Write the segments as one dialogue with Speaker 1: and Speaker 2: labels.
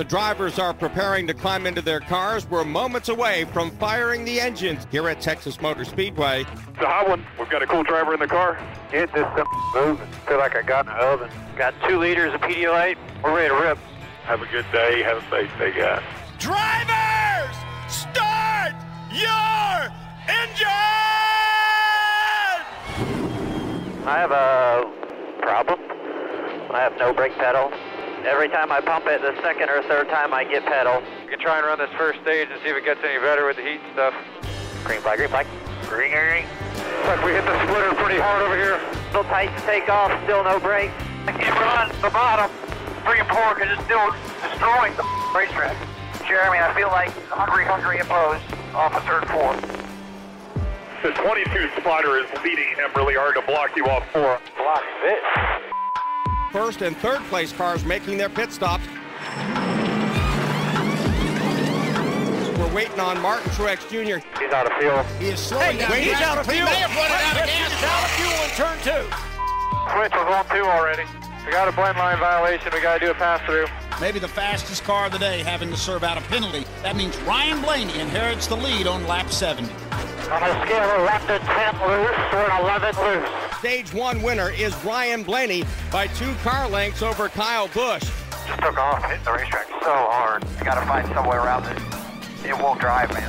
Speaker 1: The drivers are preparing to climb into their cars. We're moments away from firing the engines here at Texas Motor Speedway.
Speaker 2: The hot one. We've got a cool driver in the car.
Speaker 3: Get this stuff moving. Feel like I got in the oven.
Speaker 4: Got two liters of Pedialyte. We're ready to rip.
Speaker 2: Have a good day. Have a safe day, guys.
Speaker 1: Drivers, start your engine!
Speaker 4: I have a problem. I have no brake pedal. Every time I pump it, the second or third time I get pedal.
Speaker 3: You can try and run this first stage and see if it gets any better with the heat and stuff.
Speaker 4: Green flag, green flag. Green, green, green.
Speaker 3: Like we hit the splitter pretty hard over here.
Speaker 4: Still tight to take off, still no brakes. I can't run the bottom. Three and four because it's still destroying the racetrack. Jeremy, I feel like hungry, hungry opposed off of third four.
Speaker 2: The 22 spotter is leading him really hard to block you off four.
Speaker 4: Block this.
Speaker 1: First and third place cars making their pit stops. We're waiting on Martin Truex Jr.
Speaker 3: He's out of fuel.
Speaker 5: He is slowing down.
Speaker 1: he's out of
Speaker 5: He
Speaker 1: fuel.
Speaker 5: may have run out of gas.
Speaker 1: He's out of fuel in turn two.
Speaker 3: Switch was on two already. We got a blend line violation. We got to do a pass through.
Speaker 5: Maybe the fastest car of the day having to serve out a penalty. That means Ryan Blaney inherits the lead on lap 70.
Speaker 4: On a scale of lap to 10 loose, we're 11 loose.
Speaker 1: Stage one winner is Ryan Blaney by two car lengths over Kyle Busch.
Speaker 4: Just took off, hitting the racetrack so hard. I gotta find some way around it. It won't drive, man.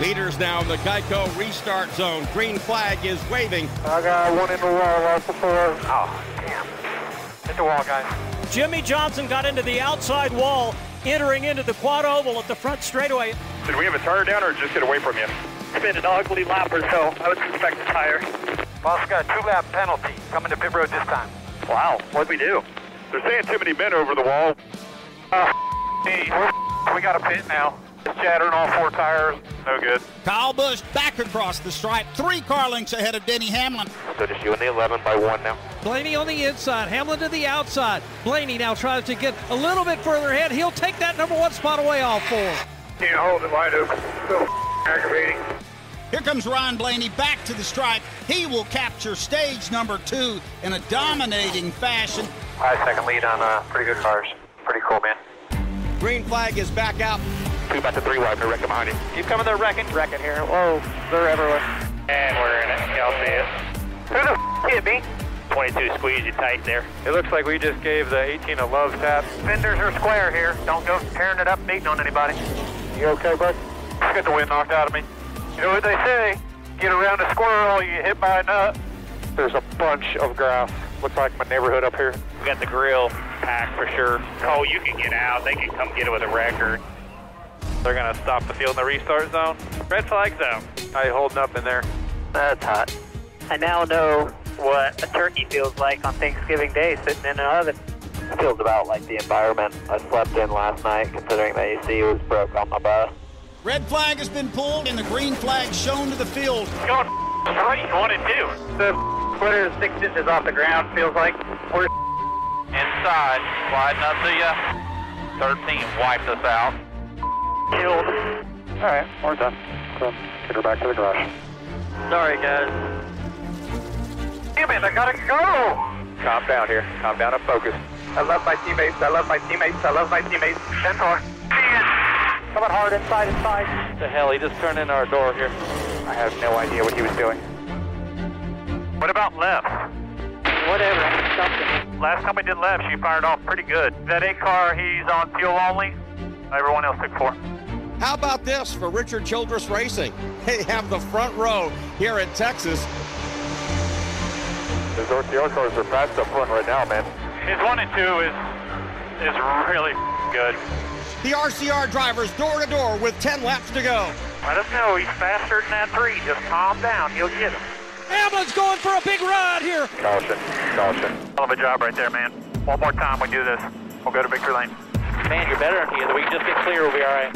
Speaker 1: Leaders now in the Geico restart zone. Green flag is waving.
Speaker 3: I got one in the wall right before.
Speaker 4: Oh, damn.
Speaker 3: Hit the wall, guys.
Speaker 6: Jimmie Johnson got into the outside wall, entering into the quad oval at the front straightaway.
Speaker 2: Did we have a tire down or just get away from you?
Speaker 4: It's been an ugly lap or so. I would suspect a tire.
Speaker 3: Boss got a two-lap penalty coming to pit road this time.
Speaker 4: Wow, what'd we do?
Speaker 2: They're saying too many men over the wall.
Speaker 3: Hey, ah, we got a pit now. It's shattering all four tires. No good.
Speaker 5: Kyle Busch back across the stripe, three car lengths ahead of Denny Hamlin.
Speaker 3: So just you and the 11 by one now.
Speaker 6: Blaney on the inside, Hamlin to the outside. Blaney now tries to get a little bit further ahead. He'll take that number one spot away all four.
Speaker 2: Can't hold it wide open. So aggravating.
Speaker 5: Here comes Ryan Blaney back to the stripe. He will capture stage number two in a dominating fashion.
Speaker 3: High second lead on uh, pretty good cars. Pretty cool, man.
Speaker 1: Green flag is back out.
Speaker 3: Two back to three wide, no wrecking behind you.
Speaker 4: Keep coming, they're wrecking. Wrecking here. Whoa, they're everywhere.
Speaker 3: And we're in it. Y'all see it.
Speaker 4: Who the f- hit me?
Speaker 3: 22 squeeze you tight there. It looks like we just gave the 18 a love tap.
Speaker 4: Fenders are square here. Don't go tearing it up, beating on anybody.
Speaker 3: You okay, bud? Get the wind knocked out of me. You know what they say? Get around a squirrel, you hit by a nut. There's a bunch of grass. Looks like my neighborhood up here. We got the grill packed for sure. Oh, you can get out. They can come get it with a wrecker. They're gonna stop the field in the restart zone. Red flag zone. How you holding up in there?
Speaker 4: That's hot. I now know what a turkey feels like on Thanksgiving Day sitting in an oven. It feels about like the environment I slept in last night, considering the AC was broke on my bus.
Speaker 5: Red flag has been pulled and the green flag shown to the field.
Speaker 4: Going straight, one and two. The splitter is six inches off the ground, feels like. We're
Speaker 3: Inside, sliding up to you. 13 wiped us out.
Speaker 4: Killed.
Speaker 3: All right, we're done. So, get her back to the garage.
Speaker 4: Sorry, guys. Damn it, I gotta go!
Speaker 3: Calm down here. Calm down and focus.
Speaker 4: I love my teammates, I love my teammates, I love my teammates. Ten four. Coming hard inside, inside.
Speaker 3: The hell, he just turned in our door here. I have no idea what he was doing. What about left?
Speaker 4: Whatever, something.
Speaker 3: Last time we did left, she fired off pretty good. That eight car, he's on fuel only. Everyone else took four.
Speaker 1: How about this for Richard Childress Racing? They have the front row here in Texas.
Speaker 3: Those RCR cars are fast up front right now, man. His one and two is is really good.
Speaker 1: The RCR drivers door to door with 10 laps to go.
Speaker 3: Let us know he's faster than that three. Just calm down. He'll get him.
Speaker 6: Hamlin's going for a big ride here.
Speaker 3: Caution, caution. Hell of a job right there, man. One more time we do this. We'll go to victory lane. Man, you're better than he is. We can just get clear, we'll be all right.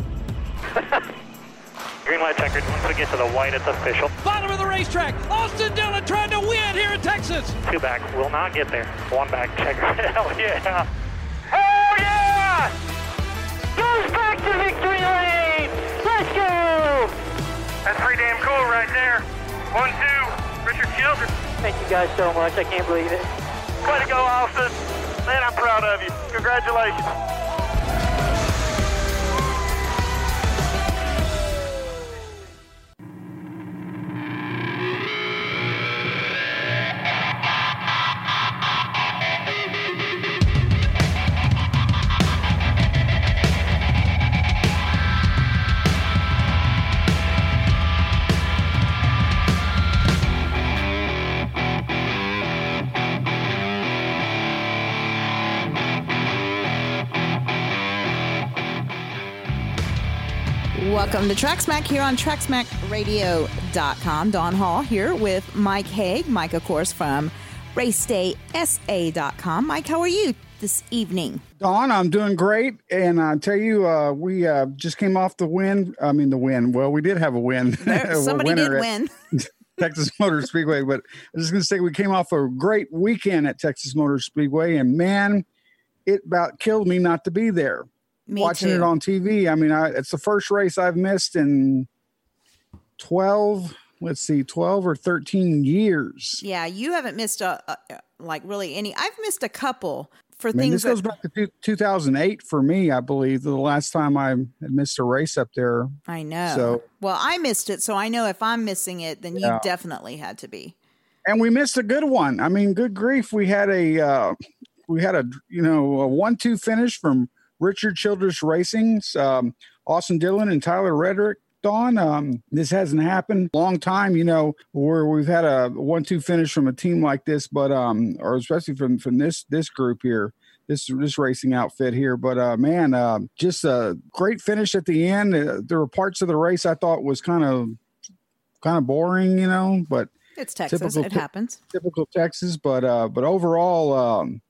Speaker 3: Green light checkered. Once we get to the white, it's official.
Speaker 6: Bottom of the racetrack. Austin Dillon trying to win here in Texas.
Speaker 3: Two back. Will not get there. One back. Checker. Hell yeah. Hell yeah!
Speaker 4: Goes back to victory lane! Let's go!
Speaker 3: That's pretty damn cool right there. One, two. Richard Childress.
Speaker 4: Thank you guys so much. I can't believe it.
Speaker 3: Way to go, Austin. Man, I'm proud of you. Congratulations.
Speaker 7: Welcome to TrackSmack here on TrackSmackRadio.com. Don Hall here with Mike Haig. Mike, of course, from RaceDaySA.com. Mike, how are you this evening?
Speaker 8: Don, I'm doing great. And I tell you, uh, we uh, just came off the win. I mean, the win. Well, we did have a win.
Speaker 7: There, somebody did win.
Speaker 8: Texas Motor Speedway. But I was just going to say, we came off a great weekend at Texas Motor Speedway. And man, it about killed me not to be there.
Speaker 7: Me
Speaker 8: watching
Speaker 7: too.
Speaker 8: it on TV. I mean, I, it's the first race I've missed in 12, let's see, 12 or 13 years.
Speaker 7: Yeah, you haven't missed a, a like really any. I've missed a couple for
Speaker 8: I mean,
Speaker 7: things
Speaker 8: this goes back to 2008 for me, I believe, the last time I missed a race up there.
Speaker 7: I know.
Speaker 8: So-
Speaker 7: well, I missed it, so I know if I'm missing it, then
Speaker 8: Yeah.
Speaker 7: you definitely had to be.
Speaker 8: And we missed a good one. I mean, good grief. We had a, uh, we had a, you know, a one-two finish from Richard Childress Racing's um, Austin Dillon and Tyler Reddick. Don, um, this hasn't happened long time, you know, where we've had a one-two finish from a team like this, but um, or especially from from this this group here, this this racing outfit here. But uh, man, uh, just a great finish at the end. Uh, there were parts of the race I thought was kind of kind of boring, you know, but
Speaker 7: It's Texas.
Speaker 8: Typical
Speaker 7: it happens.
Speaker 8: typical Texas, but uh, but overall, um,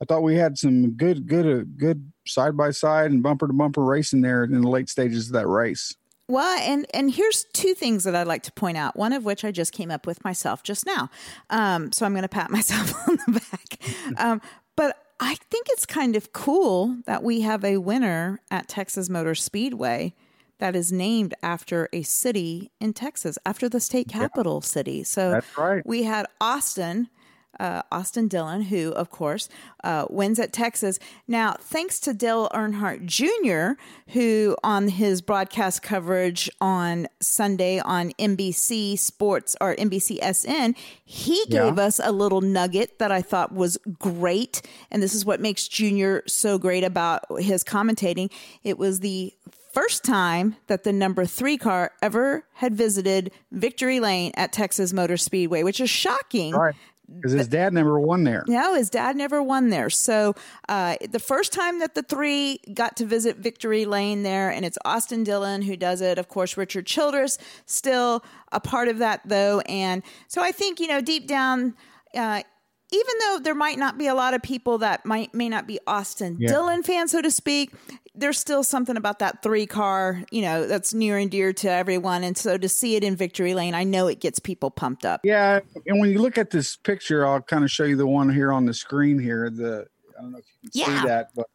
Speaker 8: I thought we had some good, good, uh, good side by side and bumper to bumper racing there in the late stages of that race.
Speaker 7: Well, and and here's two things that I'd like to point out. One of which I just came up with myself just now. Um, so I'm going to pat myself on the back. Um, but I think it's kind of cool that we have a winner at Texas Motor Speedway that is named after a city in Texas, after the state capital city. So
Speaker 8: That's right.
Speaker 7: we had Austin, uh, Austin Dillon, who, of course, uh, wins at Texas. Now, thanks to Dale Earnhardt Jr., who on his broadcast coverage on Sunday on NBC Sports or NBC SN, he
Speaker 8: Yeah.
Speaker 7: gave us a little nugget that I thought was great. And this is what makes Jr. so great about his commentating. It was the first time that the number three car ever had visited Victory Lane at Texas Motor Speedway, which is shocking.
Speaker 8: Right. Because his dad never won there.
Speaker 7: No, his dad never won there. So uh, the first time that the three got to visit Victory Lane there, and it's Austin Dillon who does it. Of course, Richard Childress still a part of that though, and so I think you know deep down. Uh, even though there might not be a lot of people that might may not be Austin
Speaker 8: Yeah.
Speaker 7: Dillon fans, so to speak, there's still something about that three car, you know, that's near and dear to everyone. And so to see it in Victory Lane, I know it gets people pumped up.
Speaker 8: Yeah, and when you look at this picture, I'll kind of show you the one here on the screen here. The I don't know if you can
Speaker 7: Yeah.
Speaker 8: see that, but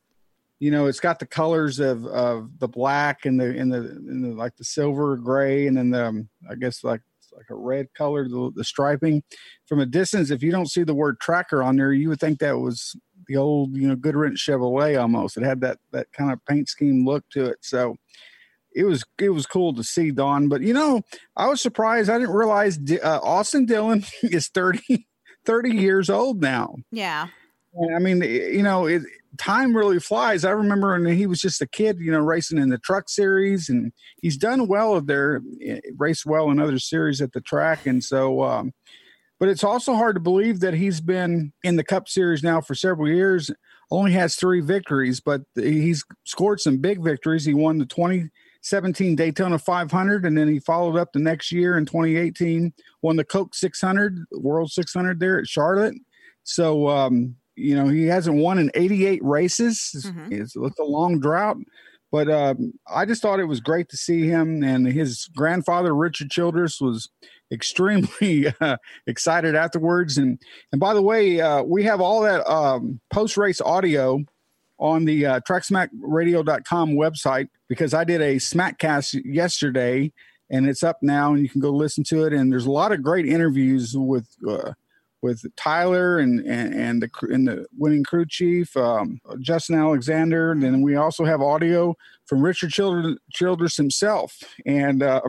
Speaker 8: you know, it's got the colors of of the black and the and the, and the like the silver gray, and then the um, I guess like like a red color, the, the striping. From a distance, if you don't see the word tracker on there, you would think that was the old you know good Goodwrench Chevrolet almost. It had that that kind of paint scheme look to it. So it was it was cool to see Don. But you know, I was surprised. I didn't realize uh, Austin Dillon is 30, 30 years old now.
Speaker 7: Yeah.
Speaker 8: I mean, you know, it, time really flies. I remember when he was just a kid, you know, racing in the truck series, and he's done well there, raced well in other series at the track, and so. Um, but it's also hard to believe that he's been in the Cup Series now for several years. Only has three victories, but he's scored some big victories. He won the 2017 Daytona 500, and then he followed up the next year in 2018, won the Coke 600, World 600 there at Charlotte. So, um, you know, he hasn't won in 88 races.
Speaker 7: Mhm.
Speaker 8: It's, it's a long drought. But um, I just thought it was great to see him. And his grandfather, Richard Childress, was extremely uh, excited afterwards. And and by the way, uh, we have all that um, post race audio on the uh, tracksmackradio.com website because I did a smackcast yesterday and it's up now and you can go listen to it. And there's a lot of great interviews with uh, with Tyler and and, and the and the winning crew chief um, Justin Alexander. And then we also have audio from Richard Childress himself, and uh,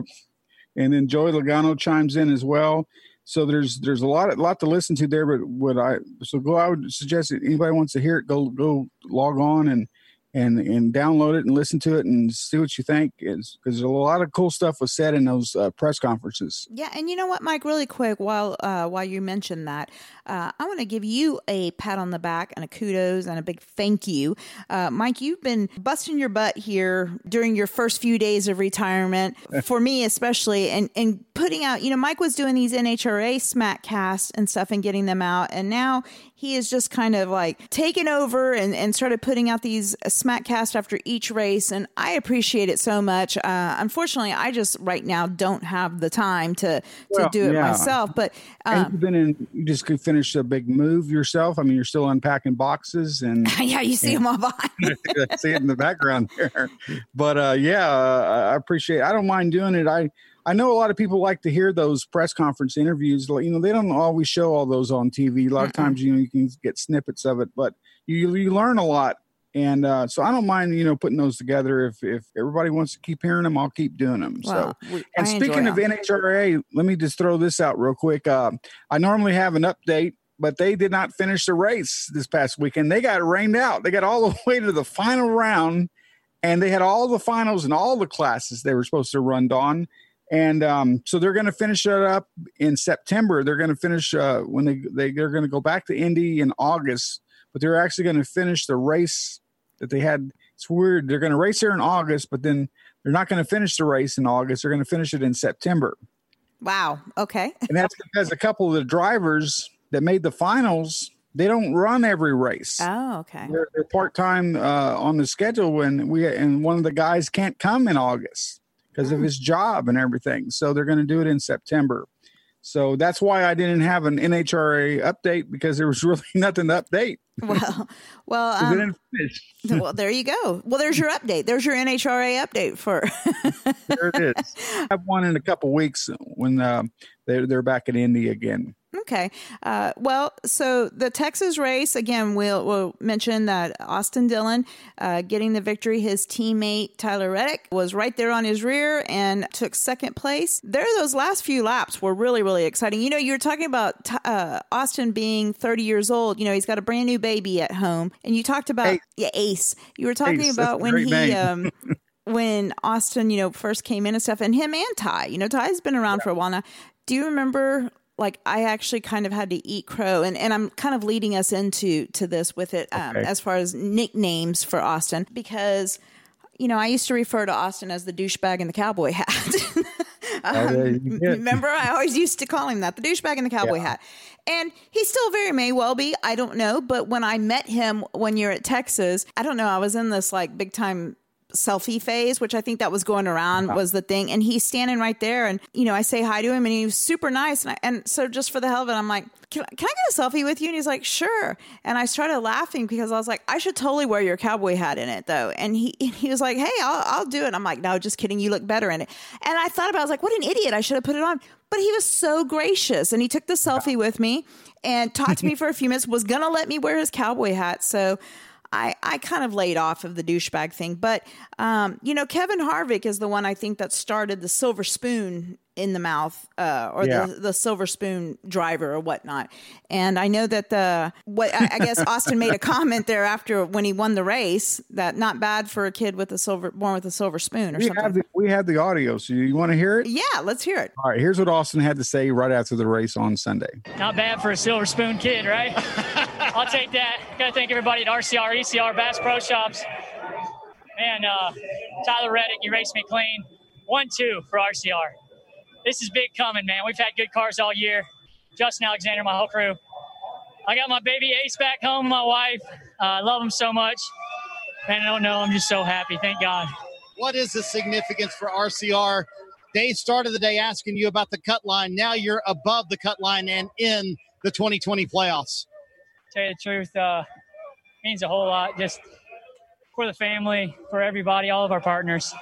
Speaker 8: and then Joey Logano chimes in as well. So there's there's a lot a lot to listen to there. But what I so go I would suggest that anybody wants to hear it, go go log on and and and download it and listen to it and see what you think is because a lot of cool stuff was said in those uh, press conferences.
Speaker 7: Yeah, and you know what, Mike? Really quick, while uh, while you mentioned that, uh, I want to give you a pat on the back and a kudos and a big thank you, uh, Mike. You've been busting your butt here during your first few days of retirement, for me especially, and and putting out. You know, Mike was doing these NHRA Smackcasts and stuff and getting them out, and now he is just kind of like taken over and, and started putting out these smackcast after each race and i appreciate it so much uh, unfortunately i just right now don't have the time to to
Speaker 8: Well,
Speaker 7: do it
Speaker 8: yeah.
Speaker 7: myself but um,
Speaker 8: you've been in. You just could finish a big move yourself. I mean, you're still unpacking boxes and.
Speaker 7: yeah you see them all behind
Speaker 8: I see it in the background there. But uh, yeah, uh, I appreciate. It. I don't mind doing it. I I know a lot of people like to hear those press conference interviews. You know, they don't always show all those on TV. A lot of times, you know, you can get snippets of it, but you you learn a lot. And uh, so I don't mind, you know, putting those together. If if everybody wants to keep hearing them, I'll keep doing them. So,
Speaker 7: we-
Speaker 8: and
Speaker 7: I
Speaker 8: speaking of NHRA, let me just throw this out real quick. Uh, I normally have an update, but they did not finish the race this past weekend. They got rained out. They got all the way to the final round, and they had all the finals and all the classes they were supposed to run Don. And um, so they're going to finish it up in September. They're going to finish uh, when they, they they're going to go back to Indy in August, but they're actually going to finish the race that they had. It's weird. They're going to race here in August, but then they're not going to finish the race in August. They're going to finish it in September.
Speaker 7: wow okay
Speaker 8: And that's because a couple of the drivers that made the finals, they don't run every race.
Speaker 7: oh okay
Speaker 8: They're, they're part time uh, on the schedule when we and one of the guys can't come in August because of his job and everything. So they're going to do it in September. So that's why I didn't have an NHRA update because there was really nothing to update.
Speaker 7: well well um, well there you go well there's your update there's your nhra update for
Speaker 8: There it is. I have one in a couple weeks when uh, they're they're back in Indy again.
Speaker 7: Okay. Uh, well, so the Texas race again. We'll, we'll mention that Austin Dillon uh, getting the victory. His teammate Tyler Reddick was right there on his rear and took second place. There, those last few laps were really, really exciting. You know, you were talking about uh, Austin being 30 years old. You know, he's got a brand new baby at home, and you talked about
Speaker 8: Ace.
Speaker 7: yeah, Ace. You were talking
Speaker 8: Ace,
Speaker 7: about when he. Um, when Austin, you know, first came in and stuff, and him and Ty, you know, Ty's been around for a while now. Do you remember? Like I actually kind of had to eat crow, and, and I'm kind of leading us into to this with it um,
Speaker 8: Okay.
Speaker 7: as far as nicknames for Austin because you know I used to refer to Austin as the douchebag in the cowboy hat.
Speaker 8: Oh,
Speaker 7: Um, remember, I always used to call him that, the douchebag in the cowboy hat. And he still very may well be. I don't know. But when I met him one year at Texas, I don't know. I was in this like big time selfie phase, which I think that was going around was the thing. And he's standing right there, and you know, I say hi to him, and he was super nice. And, I, and so just for the hell of it, I'm like, can, I- can I get a selfie with you? And he's like, sure. And I started laughing because I was like, I should totally wear your cowboy hat in it though. And he he was like, hey, I'll, I'll do it. I'm like, no, just kidding. You look better in it. And I thought about, it, I was like, what an idiot. I should have put it on. But he was so gracious, and he took the selfie with me and talked to me for a few minutes. Was gonna let me wear his cowboy hat, so. I, I kind of laid off of the douchebag thing, but um, you know, Kevin Harvick is the one I think that started the silver spoon in the mouth, uh, or
Speaker 8: Yeah.
Speaker 7: the, the silver spoon driver or whatnot. And I know that the what I, I guess Austin made a comment there after when he won the race that not bad for a kid with a silver born with a silver spoon or
Speaker 8: We
Speaker 7: something.
Speaker 8: have the we have the audio, so you want to hear it?
Speaker 7: yeah, let's hear it.
Speaker 8: All right, here's what Austin had to say right after the race on Sunday.
Speaker 9: Not bad for a silver spoon kid, right? I'll take that. Gotta thank everybody at RCR, ECR, Bass Pro Shops. Man, uh, Tyler Reddick, you raced me clean. One, two for RCR. This is big coming, man. We've had good cars all year. Justin Alexander, my whole crew. I got my baby Ace back home, my wife. Uh, I love him so much. Man, I don't know. I'm just so happy. Thank God.
Speaker 10: What is the significance for RCR? They started the day asking you about the cut line. Now you're above the cut line and in the 2020 playoffs.
Speaker 9: Tell you the truth, uh, means a whole lot just for the family, for everybody, all of our partners.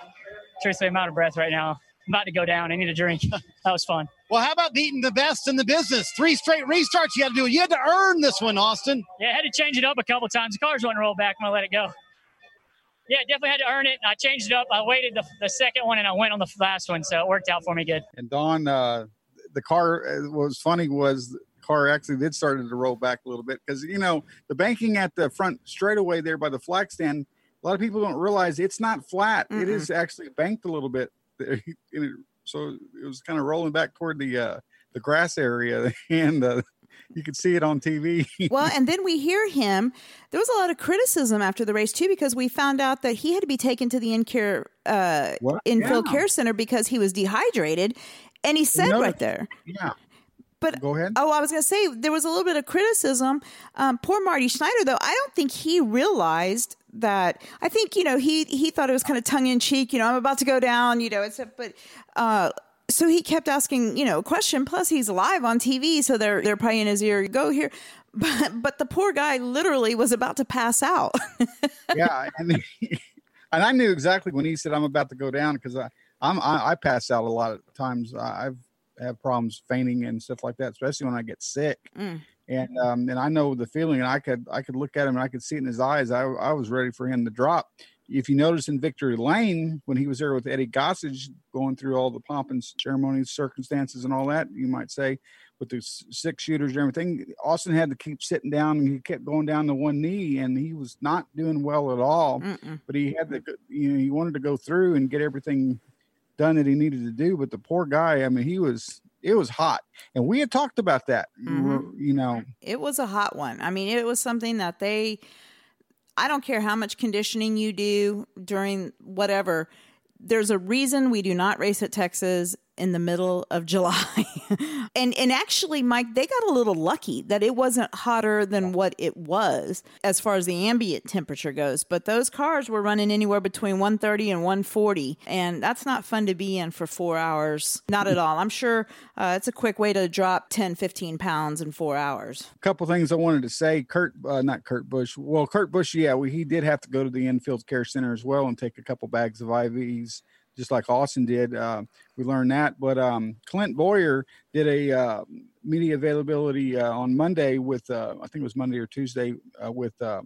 Speaker 9: Truthfully, I'm out of breath right now. I'm about to go down. I need a drink. that was fun.
Speaker 10: Well, how about beating the best in the business? Three straight restarts you had to do. You had to earn this one, Austin.
Speaker 9: Yeah, I had to change it up a couple times. The cars wouldn't roll back when I let it go. Yeah, definitely had to earn it. I changed it up. I waited the, the second one and I went on the last one, so it worked out for me good.
Speaker 8: And Don, uh, the car uh, what was funny was the car actually did started to roll back a little bit because you know the banking at the front straightaway there by the flag stand a lot of people don't realize it's not flat. It is actually banked a little bit. So it was kind of rolling back toward the uh, the grass area, and uh, you could see it on TV.
Speaker 7: well, and then we hear him. There was a lot of criticism after the race too, because we found out that he had to be taken to the in-care uh,
Speaker 8: What?
Speaker 7: infield
Speaker 8: Yeah.
Speaker 7: care center because he was dehydrated, and he said
Speaker 8: noticed-
Speaker 7: right there.
Speaker 8: yeah.
Speaker 7: But
Speaker 8: go ahead.
Speaker 7: Oh, I was going to say there was a little bit of criticism. Um, poor Marty Snider, though, I don't think he realized that. I think you know he he thought it was kind of tongue in cheek. You know, I'm about to go down. You know, it's a, but. Uh, so he kept asking, you know, a question. Plus, he's live on TV, so they're they're probably in his ear. Go here, but but the poor guy literally was about to pass out.
Speaker 8: yeah, and and I knew exactly when he said I'm about to go down because I I'm I, I pass out a lot of times. I've have problems fainting and stuff like that, especially when I get sick.
Speaker 7: Mm.
Speaker 8: And um, and I know the feeling, and I could I could look at him and I could see it in his eyes. I I was ready for him to drop. If you notice in Victory Lane when he was there with Eddie Gossage, going through all the pomp and ceremonies, circumstances, and all that, you might say, with the six shooters and everything, Austin had to keep sitting down and he kept going down to one knee, and he was not doing well at all. But he had to, you know, he wanted to go through and get everything done that he needed to do. But the poor guy, I mean, he was it was hot, and we had talked about that.
Speaker 7: Mhm.
Speaker 8: You know,
Speaker 7: it was a hot one. I mean, it was something that they I don't care how much conditioning you do during whatever. There's a reason we do not race at Texas in the middle of July. and and actually Mike, they got a little lucky that it wasn't hotter than what it was as far as the ambient temperature goes, but those cars were running anywhere between 130 and 140 and that's not fun to be in for 4 hours. Not at all. I'm sure uh, it's a quick way to drop 10 15 pounds in 4 hours.
Speaker 8: a couple things I wanted to say. Kurt, uh, not Kurt Busch. Well, Kurt Busch, yeah, we, he did have to go to the infield care center as well and take a couple bags of IVs, just like Austin did. Uh, we learned that. But um, Clint Bowyer did a uh, media availability uh, on Monday with, uh, I think it was Monday or Tuesday, uh, with uh,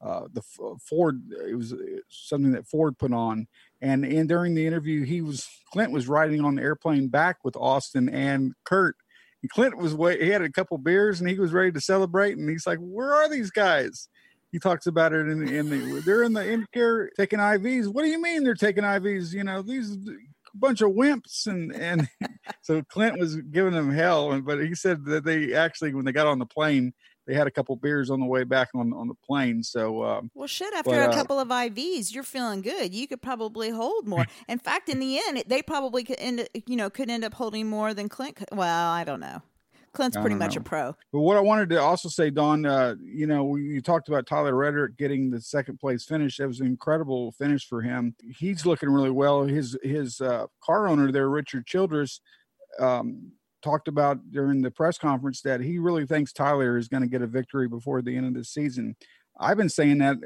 Speaker 8: the Ford. It was something that Ford put on, and and during the interview, he was Clint was riding on the airplane back with Austin and Kurt. And Clint was way he had a couple beers and he was ready to celebrate. And he's like, "Where are these guys?" He talks about it in, the in the they're in the in care taking IVs. What do you mean they're taking IVs? You know these bunch of wimps and and so Clint was giving them hell. And but he said that they actually when they got on the plane they had a couple beers on the way back on on the plane. So um,
Speaker 7: Well, shit, after
Speaker 8: but,
Speaker 7: a
Speaker 8: uh,
Speaker 7: couple of IVs, you're feeling good. You could probably hold more. In fact, in the end, they probably could end, you know, could end up holding more than Clint. could- Well, I don't know. Clint's pretty much a pro.
Speaker 8: But what I wanted to also say, Don, uh, you know, you talked about Tyler Reddick getting the second place finish. That was an incredible finish for him. He's looking really well. His his uh, car owner there, Richard Childress, um, talked about during the press conference that he really thinks Tyler is going to get a victory before the end of the season. I've been saying that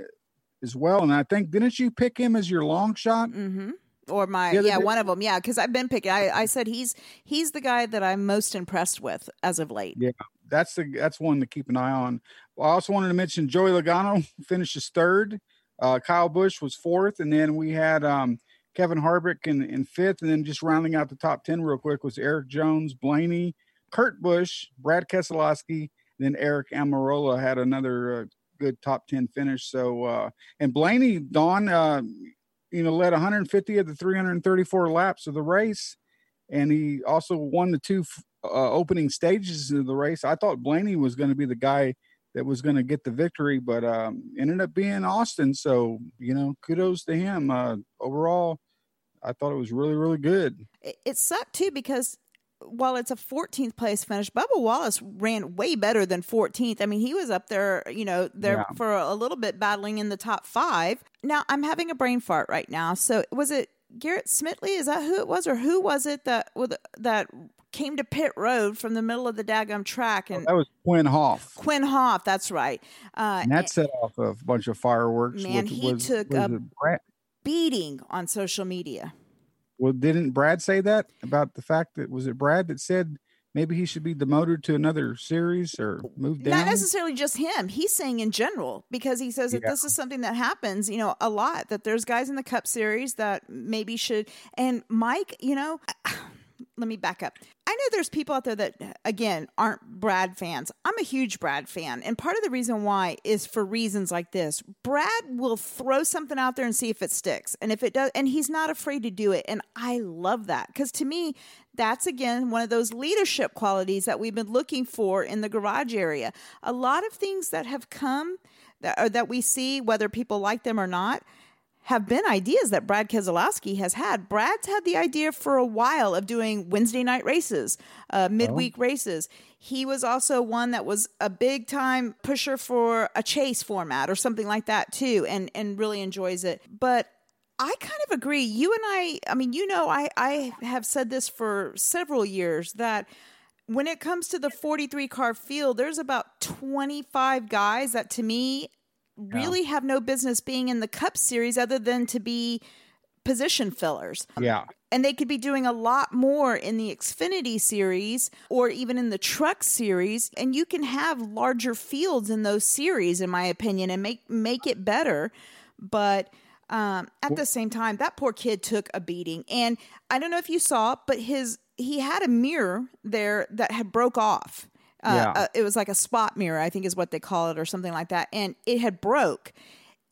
Speaker 8: as well, and I think didn't you pick him as your long shot?
Speaker 7: Mm-hmm. Or my yeah, one of them. Yeah, because I've been picking. I, I said he's he's the guy that I'm most impressed with as of late.
Speaker 8: Yeah, that's the that's one to keep an eye on. I also wanted to mention Joey Logano finishes third. Uh, Kyle Busch was fourth, and then we had um, Kevin Harvick in, in fifth, and then just rounding out the top ten real quick was Erik Jones, Blaney, Kurt Busch, Brad Keselowski, then Aric Almirola had another uh, good top ten finish. So uh, and Blaney Don, uh, you know, led 150 of the 334 laps of the race and he also won the two uh, opening stages of the race. I thought Blaney was going to be the guy that was going to get the victory, but um, ended up being Austin. So you know, kudos to him. Uh, overall, I thought it was really, really good.
Speaker 7: It, it sucked too because while it's a 14th place finish, Bubba Wallace ran way better than 14th. I mean, he was up there, you know, there
Speaker 8: Yeah.
Speaker 7: for a little bit battling in the top five. Now I'm having a brain fart right now. So was it Garrett Smitley? Is that who it was, or who was it that that came to pit road from the middle of the daggum track and
Speaker 8: That was Quin Houff,
Speaker 7: Quin Houff? That's right. Uh,
Speaker 8: and that set off a bunch of fireworks.
Speaker 7: Man,
Speaker 8: with-
Speaker 7: he
Speaker 8: was-
Speaker 7: took
Speaker 8: was
Speaker 7: a- beating on social media.
Speaker 8: Well, didn't Brad say that about the fact that was it Brad that said maybe he should be demoted to another series or moved down?
Speaker 7: Not necessarily just him. He's saying in general because he says that
Speaker 8: Yeah.
Speaker 7: this is something that happens, you know, a lot. That there's guys in the Cup Series that maybe should. And Mike, you know, let me back up. I know there's people out there that, again, aren't Brad fans. I'm a huge Brad fan. And part of the reason why is for reasons like this. Brad will throw something out there and see if it sticks. And if it does, and he's not afraid to do it. And I love that because to me, that's again one of those leadership qualities that we've been looking for in the garage area. A lot of things that have come that, that we see, whether people like them or not, have been ideas that Brad Keselowski has had. Brad's had the idea for a while of doing Wednesday night races, uh, midweek oh. races. He was also one that was a big time pusher for a chase format or something like that too, and and really enjoys it. But I kind of agree. You and I, I mean, you know, I I have said this for several years that when it comes to the 43 car field, there's about 25 guys that to me really yeah. have no business being in the Cup Series other than to be position fillers.
Speaker 8: Yeah.
Speaker 7: And they could be doing a lot more in the Xfinity series or even in the truck series. And you can have larger fields in those series, in my opinion, and make make it better. But um, at the same time, that poor kid took a beating. And I don't know if you saw, but his he had a mirror there that had broke off. Uh, yeah. Uh, it was like a spot mirror, I think is what they call it, or something like that. And it had broke.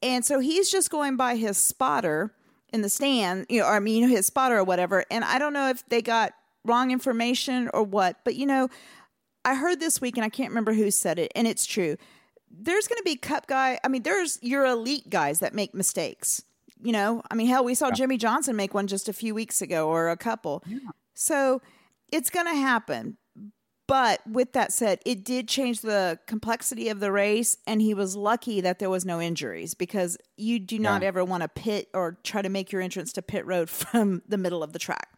Speaker 7: And so he's just going by his spotter in the stand, you know, or I mean, you know, his spotter or whatever. And I don't know if they got wrong information or what, but you know, I heard this week and I can't remember who said it, and it's true. There's going to be cup guy. I mean, there's your elite guys that make mistakes. You know, I mean, hell, we saw yeah. Jimmie Johnson make one just a few weeks ago or a couple. Yeah. So it's going to happen. But with that said, it did change the complexity of the race, and he was lucky that there was no injuries because you do not yeah. ever want to pit or try to make your entrance to pit road from the middle of the track.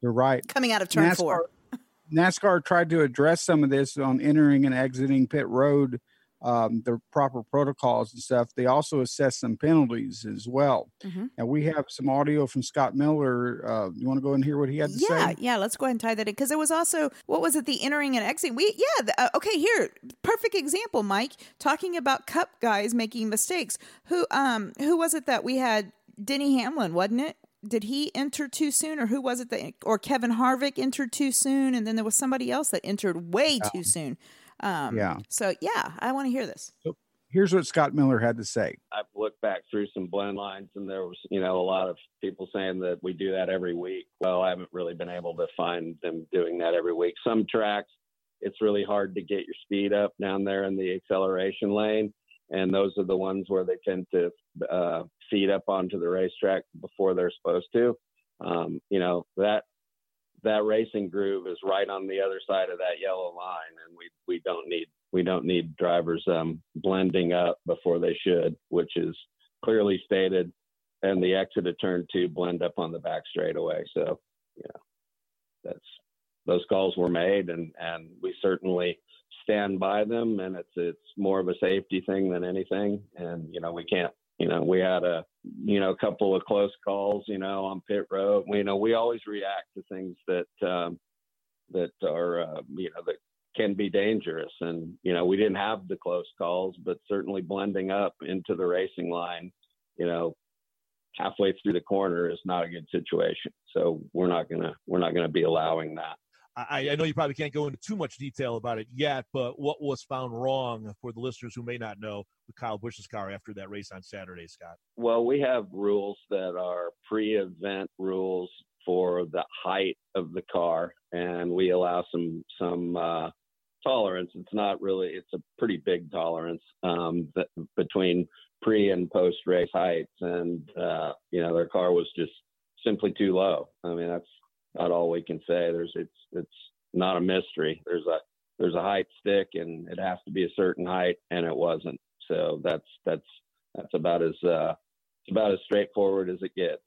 Speaker 8: You're right.
Speaker 7: Coming out of turn
Speaker 8: NASCAR,
Speaker 7: four.
Speaker 8: NASCAR tried to address some of this on entering and exiting pit road um, the proper protocols and stuff, they also assess some penalties as well. Mm-hmm. And we have some audio from Scott Miller. Uh, you want to go and hear what he had to
Speaker 7: yeah,
Speaker 8: say?
Speaker 7: Yeah, yeah. let's go ahead and tie that in because it was also what was it? The entering and exiting. We yeah. The, uh, okay, here, perfect example, Mike, talking about Cup guys making mistakes. Who um who was it that we had? Denny Hamlin, wasn't it? did he enter too soon or who was it that or Kevin Harvick entered too soon and then there was somebody else that entered way too soon um, yeah. So yeah, I want to hear this. So
Speaker 8: here's what Scott Miller had to say.
Speaker 11: I've looked back through some blend lines, and there was, you know, a lot of people saying that we do that every week. Well, I haven't really been able to find them doing that every week. Some tracks, it's really hard to get your speed up down there in the acceleration lane, and those are the ones where they tend to uh, feed up onto the racetrack before they're supposed to. Um, you know that that racing groove is right on the other side of that yellow line, and we we don't need we don't need drivers um, blending up before they should, which is clearly stated. And the exit of turn two blend up on the back straightaway. So, you know, that's those calls were made, and and we certainly stand by them. And it's it's more of a safety thing than anything. And you know, we can't you know, we had a, you know, a couple of close calls, you know, on pit road. We, you know, we always react to things that, um, that are, uh, you know, that can be dangerous. And, you know, we didn't have the close calls, but certainly blending up into the racing line, you know, halfway through the corner is not a good situation. So we're not to, we're not to be allowing that.
Speaker 12: I, I, know you probably can't go into too much detail about it yet, but what was found wrong for the listeners who may not know with Kyle Busch's car after that race on Saturday, Scott?
Speaker 11: Well, we have rules that are pre-event rules for the height of the car, and we allow some some uh, tolerance. It's not really; it's a pretty big tolerance um, between pre and post race heights, and uh, you know their car was just simply too low. I mean, that's not all we can say. There's it's it's not a mystery. There's a there's a height stick and it has to be a certain height and it wasn't. So that's that's that's about as uh about as straightforward as it gets.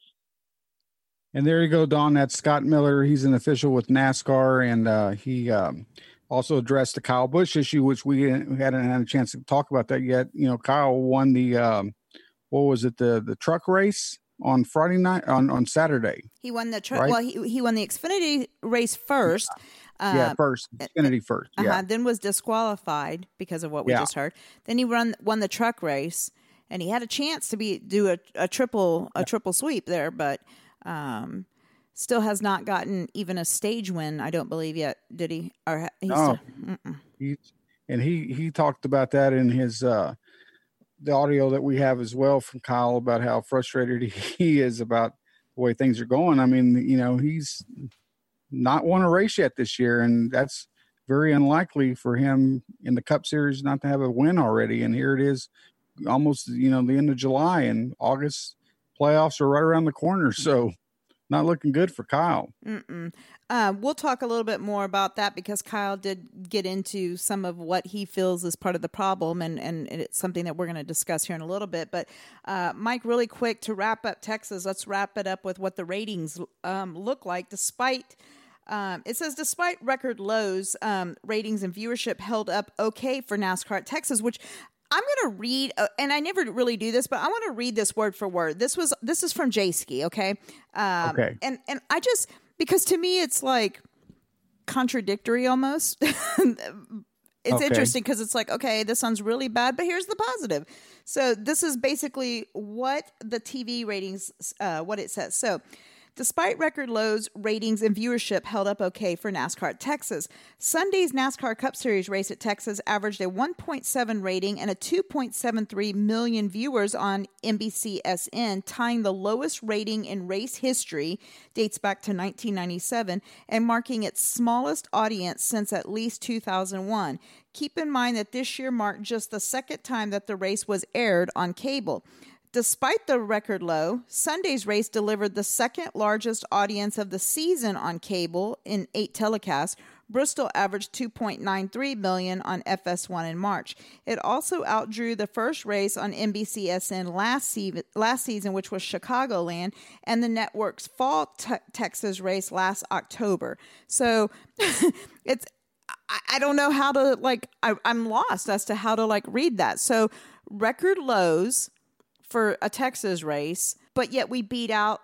Speaker 8: And there you go, Don. That's Scott Miller. He's an official with NASCAR, and uh, he um, also addressed the Kyle Busch issue, which we hadn't had a chance to talk about that yet. You know, Kyle won the um, what was it the the truck race on Friday night on on Saturday.
Speaker 7: He won the truck. Right? Well, he he won the Xfinity race first.
Speaker 8: Yeah, yeah first Xfinity first. Yeah, uh-huh,
Speaker 7: then was disqualified because of what we yeah. just heard. Then he run won the truck race, and he had a chance to be do a, a triple a triple sweep there, but um, still has not gotten even a stage win. I don't believe yet. Did he? Or he's
Speaker 8: No.
Speaker 7: still.
Speaker 8: He and he he talked about that in his uh the audio that we have as well from Kyle about how frustrated he is about the way things are going. I mean, you know, he's not won a race yet this year, and that's very unlikely for him in the Cup Series not to have a win already. And here it is, almost you know the end of July, and August playoffs are right around the corner. So, not looking good for Kyle.
Speaker 7: Mm-mm. Uh, we'll talk a little bit more about that because Kyle did get into some of what he feels is part of the problem, and, and it's something that we're going to discuss here in a little bit. But, uh, Mike, really quick to wrap up Texas, let's wrap it up with what the ratings um, look like. Despite, um, it says, despite record lows, um, ratings and viewership held up okay for NASCAR at Texas, which I'm going to read, uh, and I never really do this, but I want to read this word for word. This was this is from Jayski, okay? Um,
Speaker 8: Okay.
Speaker 7: And and I just because to me it's like contradictory almost. it's
Speaker 13: Okay.
Speaker 7: interesting because it's like okay, this sounds really bad, but here's the positive. So this is basically what the TV ratings, uh, what it says. So. Despite record lows, ratings and viewership held up okay for NASCAR at Texas. Sunday's NASCAR Cup Series race at Texas averaged a 1.7 rating and a 2.73 million viewers on NBCSN, tying the lowest rating in race history, dates back to 1997, and marking its smallest audience since at least 2001. Keep in mind that this year marked just the second time that the race was aired on cable. Despite the record low, Sunday's race delivered the second largest audience of the season on cable in eight telecasts. Bristol averaged 2.93 million on FS1 in March. It also outdrew the first race on NBCSN last, se- last season, which was Chicagoland, and the network's fall te- Texas race last October. So it's I, don't know how to like I, I'm lost as to how to like read that. So record lows for a Texas race, but yet we beat out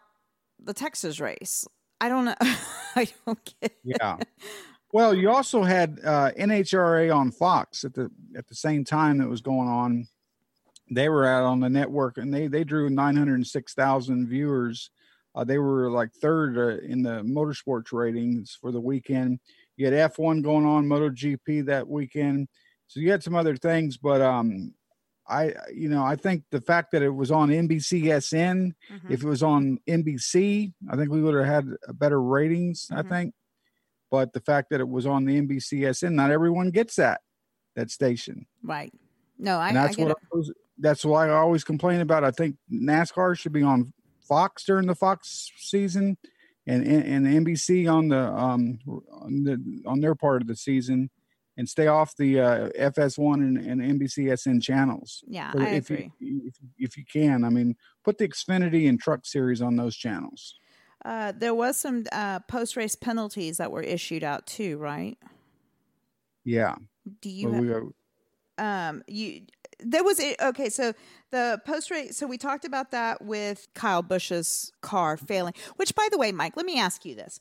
Speaker 7: the Texas race. I don't know. I don't get. it.
Speaker 8: Yeah. Well, you also had uh, NHRA on Fox at the at the same time that was going on. They were out on the network, and they they drew nine hundred six thousand viewers. Uh, they were like third uh, in the motorsports ratings for the weekend. You had F one going on, MotoGP that weekend. So you had some other things, but um, I you know I think the fact that it was on NBCSN, if it was on NBC, I think we would have had better ratings. I think but the fact that it was on the NBCSN, not everyone gets that that station.
Speaker 7: Right. No, I,
Speaker 8: and
Speaker 7: I
Speaker 8: that's
Speaker 7: get
Speaker 8: what. I always, that's why I always complain about. I think NASCAR should be on Fox during the Fox season, and and, and NBC on the um on the on their part of the season, and stay off the uh, FS1 and, and NBCSN channels.
Speaker 7: Yeah, I
Speaker 8: if
Speaker 7: agree.
Speaker 8: You, if, if you can, I mean, put the Xfinity and Truck Series on those channels.
Speaker 7: Uh, there was some uh, post race penalties that were issued out too, right?
Speaker 8: Yeah.
Speaker 7: Do you?
Speaker 8: Well,
Speaker 7: ha-
Speaker 8: we, uh,
Speaker 7: um you there was a, okay so the post race so we talked about that with kyle busch's car failing which by the way mike let me ask you this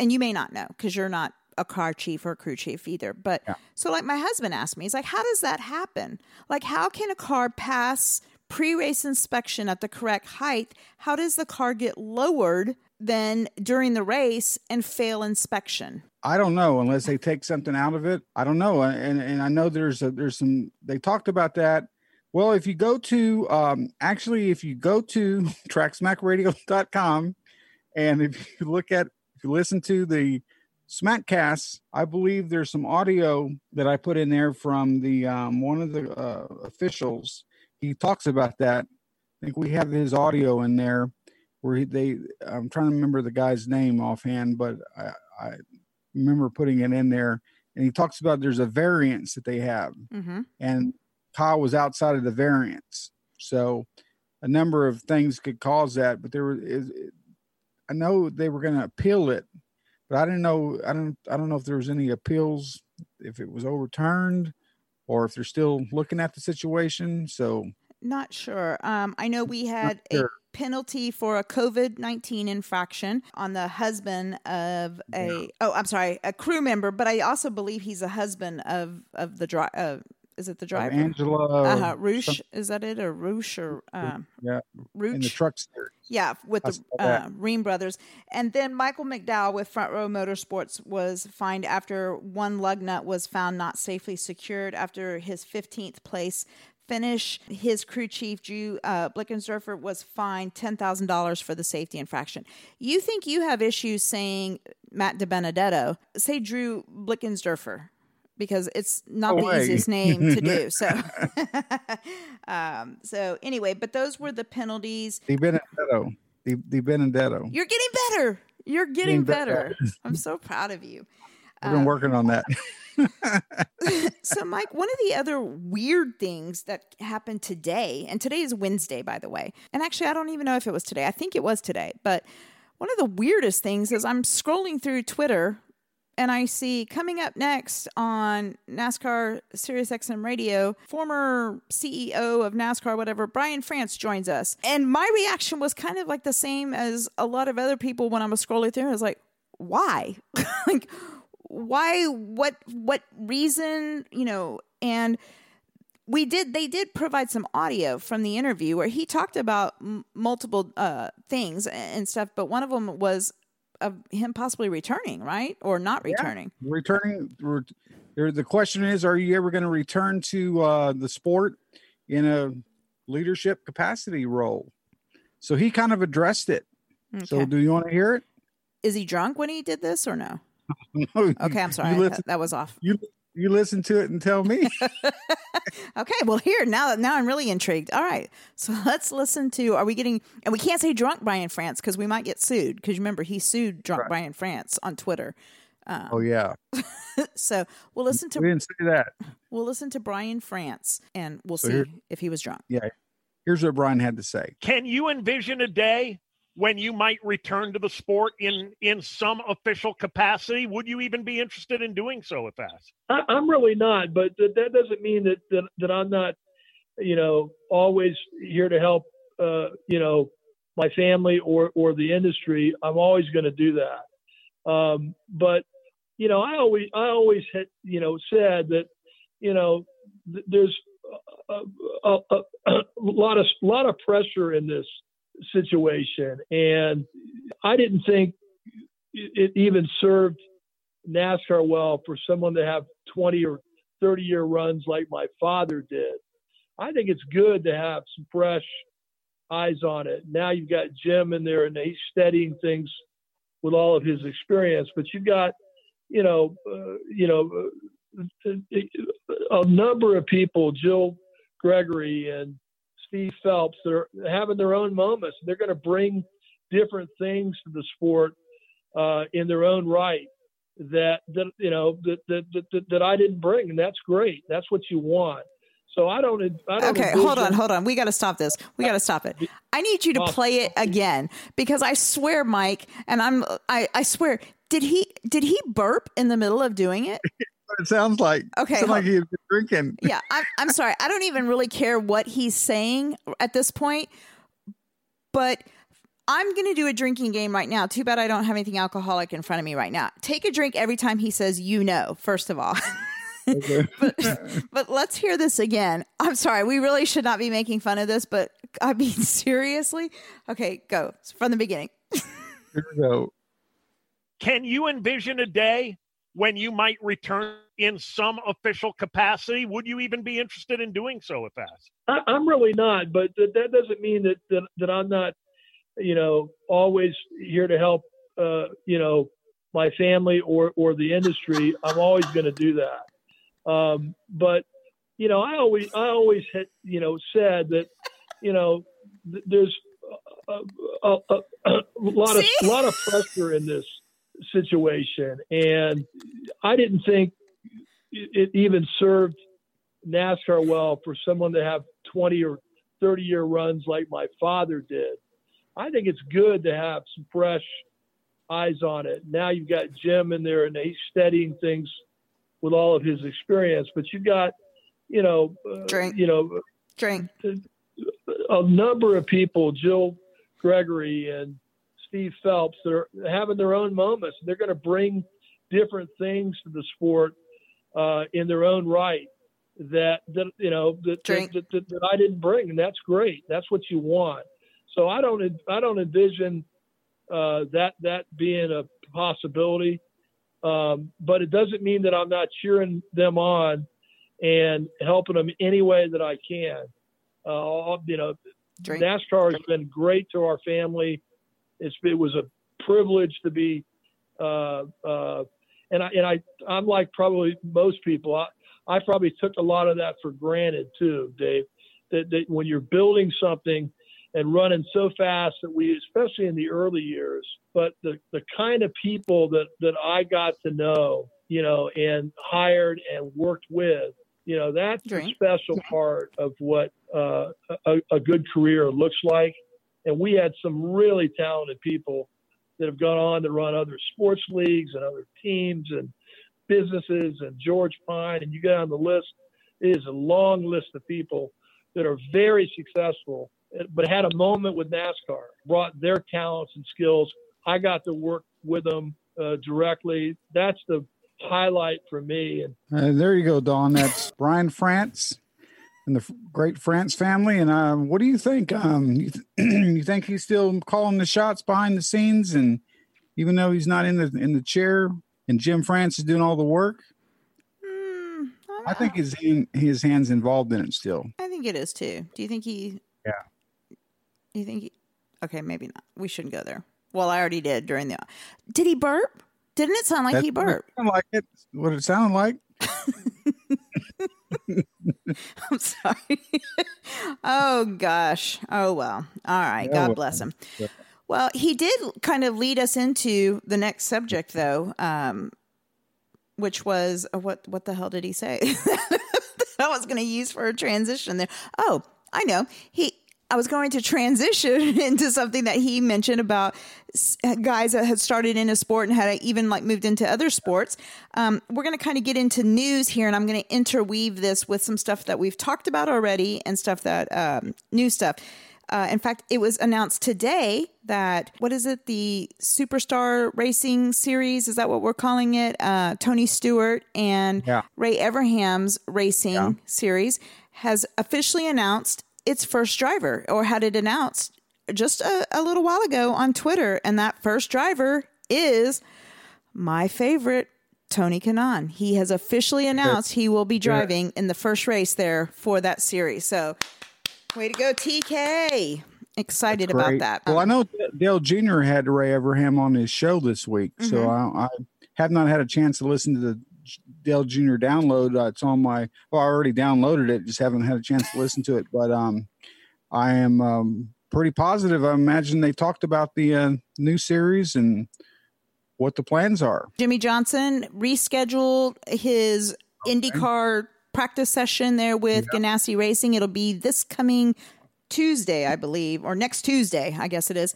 Speaker 7: and you may not know because you're not a car chief or a crew chief either. But so like my husband asked me he's like how does that happen? Like how can a car pass pre-race inspection at the correct height? How does the car get lowered then during the race and fail inspection?
Speaker 8: I don't know unless they take something out of it. I don't know, and and I know there's a, there's some they talked about that. Well, if you go to um, actually if you go to tracksmackradio.com and if you look at if you listen to the Smackcast, I believe there's some audio that I put in there from the um, one of the uh, officials. He talks about that. I think we have his audio in there where he, they. I'm trying to remember the guy's name offhand, but I, I remember putting it in there. And he talks about there's a variance that they have,
Speaker 7: mm-hmm.
Speaker 8: and Kyle was outside of the variance. So a number of things could cause that, but there was. I know they were going to appeal it, but I didn't know. I don't. I don't know if there was any appeals, if it was overturned, or if they're still looking at the situation. So
Speaker 7: Not sure. Um, I know we had a penalty for a COVID 19 infraction on the husband of a, oh, I'm sorry, a crew member, but I also believe he's a husband of, of the dri- uh, Is it the driver?
Speaker 8: Angela
Speaker 7: Uh-huh.
Speaker 8: Ruch,
Speaker 7: is that it? Or Ruch or um,
Speaker 8: yeah, in the truck series.
Speaker 7: Yeah, with
Speaker 8: I
Speaker 7: the uh, Reaume brothers. And then Michael McDowell with Front Row Motorsports was fined after one lug nut was found not safely secured after his 15th place finish. His crew chief, Drew uh, Blickensderfer, was fined $10,000 for the safety infraction. You think you have issues saying Matt DiBenedetto? Say Drew Blickensderfer. Because it's not
Speaker 8: No
Speaker 7: the
Speaker 8: way.
Speaker 7: easiest name to do. So, um, so anyway, but those were the penalties.
Speaker 8: Di Benedetto. Di, Di Benedetto.
Speaker 7: You're getting better. You're getting
Speaker 8: Getting better.
Speaker 7: better. I'm so proud of you.
Speaker 8: I've been working on that.
Speaker 7: So, Mike, one of the other weird things that happened today, and today is Wednesday, by the way. And actually, I don't even know if it was today. I think it was today. But one of the weirdest things is I'm scrolling through Twitter and I see coming up next on NASCAR Sirius XM Radio, former CEO of NASCAR, whatever, Brian France joins us. And my reaction was kind of like the same as a lot of other people when I was scrolling through. I was like, why? like, why? What? What reason? You know, and we did they did provide some audio from the interview where he talked about m- multiple uh, things and stuff but one of them was of him possibly returning right? Or not returning.
Speaker 8: Returning re- the question is are you ever going to return to uh, the sport in a leadership capacity role? So he kind of addressed it. So do you want to hear it?
Speaker 7: Is he drunk when he did this or no?
Speaker 8: No,
Speaker 7: okay i'm sorry. that was off.
Speaker 8: You you listen to it and tell me.
Speaker 7: Okay well here now now i'm really intrigued. All right so let's listen to are we getting and we can't say drunk brian france because we might get sued because remember he sued drunk brian france on twitter. Um,
Speaker 8: oh yeah.
Speaker 7: so we'll listen to
Speaker 8: we didn't say that.
Speaker 7: We'll listen to Brian France and we'll
Speaker 8: So
Speaker 7: see
Speaker 8: here-
Speaker 7: if he was drunk.
Speaker 8: yeah here's what brian had to say.
Speaker 13: Can you envision a day when you might return to the sport in in some official capacity? Would you even be interested in doing so if asked?
Speaker 14: I, I'm really not, but that, that doesn't mean that, that that I'm not, you know, always here to help, uh, you know, my family or or the industry. I'm always going to do that. Um, but you know, I always I always had you know said that, you know, th- there's a, a, a, a lot of lot of pressure in this situation, and I didn't think it even served NASCAR well for someone to have 20 or 30 year runs like my father did. I think it's good to have some fresh eyes on it. Now you've got Jim in there and he's steadying things with all of his experience, but you've got, you know, uh, you know, uh, a number of people, Jill Gregory and Steve Phelps, they're having their own moments. They're going to bring different things to the sport uh, in their own right that that you know that, that that that I didn't bring, and that's great. That's what you want. So I don't. I don't.
Speaker 7: Okay, hold on, hold on. We got to stop this. We got to stop it. I need you to play it again because I swear, Mike, and I'm I, I swear, did he did he burp in the middle of doing it?
Speaker 8: it sounds like
Speaker 7: Okay,
Speaker 8: sounds like
Speaker 7: hold-
Speaker 8: he's been drinking
Speaker 7: Yeah, I'm I'm sorry. I don't even really care what he's saying at this point, but I'm going to do a drinking game right now. Too bad I don't have anything alcoholic in front of me right now. Take a drink every time he says you know, first of all. but, but let's hear this again. I'm sorry. We really should not be making fun of this, but I mean, seriously? Okay, go from the beginning.
Speaker 8: Here we go.
Speaker 13: Can you envision a day when you might return in some official capacity? Would you even be interested in doing so if asked?
Speaker 14: I, I'm really not, but that, that doesn't mean that, that that I'm not, you know, always here to help, uh, you know, my family or or the industry. I'm always going to do that. Um, but you know, I always I always had you know said that, you know, th- there's a, a, a, a lot of
Speaker 15: See?
Speaker 14: lot of pressure in this situation, and I didn't think it even served NASCAR well for someone to have 20 or 30 year runs like my father did. I think it's good to have some fresh eyes on it. Now you've got Jim in there and he's steadying things with all of his experience, but you've got, you know, uh, you know,
Speaker 7: drink
Speaker 14: a number of people, Jill Gregory and Steve Phelps, they're having their own moments. They're going to bring different things to the sport uh, in their own right that that you know that that, that, that, that I didn't bring, and that's great. That's what you want. So I don't I don't envision uh, that that being a possibility. Um, but it doesn't mean that I'm not cheering them on and helping them any way that I can. Uh, you know, Drink. NASCAR has been great to our family. It's, it was a privilege to be, uh, uh, and I and I I'm like probably most people. I, I probably took a lot of that for granted too, Dave. That, that when you're building something and running so fast that we, especially in the early years, but the, the kind of people that, that I got to know, you know, and hired and worked with, you know, that's a special part of what uh, a, a good career looks like. And we had some really talented people that have gone on to run other sports leagues and other teams and businesses and George Pine, and you go on the list. It is a long list of people that are very successful but had a moment with NASCAR, brought their talents and skills. I got to work with them uh, directly. That's the highlight for me. And
Speaker 8: uh, there you go, Don. That's Brian France and the great France family. And uh, what do you think? Um, you, th- you think he's still calling the shots behind the scenes, and even though he's not in the in the chair, and Jim France is doing all the work?
Speaker 7: Mm,
Speaker 8: I, I think his his hands involved in it still.
Speaker 7: I think it is too. Do you think he?
Speaker 8: Yeah.
Speaker 7: You think? He, okay, maybe not. We shouldn't go there. Well, I already did during the. Did he burp? Didn't it sound like
Speaker 8: That's
Speaker 7: he burped?
Speaker 8: What it, like it, what it sounded like.
Speaker 7: I'm sorry. oh gosh. Oh well. All right.
Speaker 8: Yeah,
Speaker 7: God
Speaker 8: well,
Speaker 7: bless him.
Speaker 8: yeah.
Speaker 7: Well, he did kind of lead us into the next subject, though, um, which was uh, what? What the hell did he say? that I was going to use for a transition there. Oh, I know. He I was going to transition into something that he mentioned about guys that had started in a sport and had even like moved into other sports. Um, we're going to kind of get into news here, and I'm going to interweave this with some stuff that we've talked about already and stuff that um, new stuff. Uh, in fact, it was announced today that what is it? The Superstar Racing Series is that what we're calling it? Uh, Tony Stewart and
Speaker 8: Yeah.
Speaker 7: Ray Evernham's Racing
Speaker 8: Yeah.
Speaker 7: Series has officially announced its first driver, or had it announced just a, a little while ago on Twitter. And that first driver is my favorite, Tony Kanaan. He has officially announced he will be driving in the first race there for that series. So, way to go, TK. Excited about that.
Speaker 8: Well, I know Dale Jr. had Ray Evernham on his show this week, so
Speaker 7: Mhm.
Speaker 8: I, I have not had a chance to listen to the Dale Jr. download. Uh, it's on my. Well, I already downloaded it, just haven't had a chance to listen to it. But um, I am um, pretty positive. I imagine they talked about the uh, new series and what the plans are.
Speaker 7: Jimmie Johnson rescheduled his IndyCar practice session there with Ganassi Racing. It'll be this coming Tuesday, I believe, or next Tuesday, I guess it is.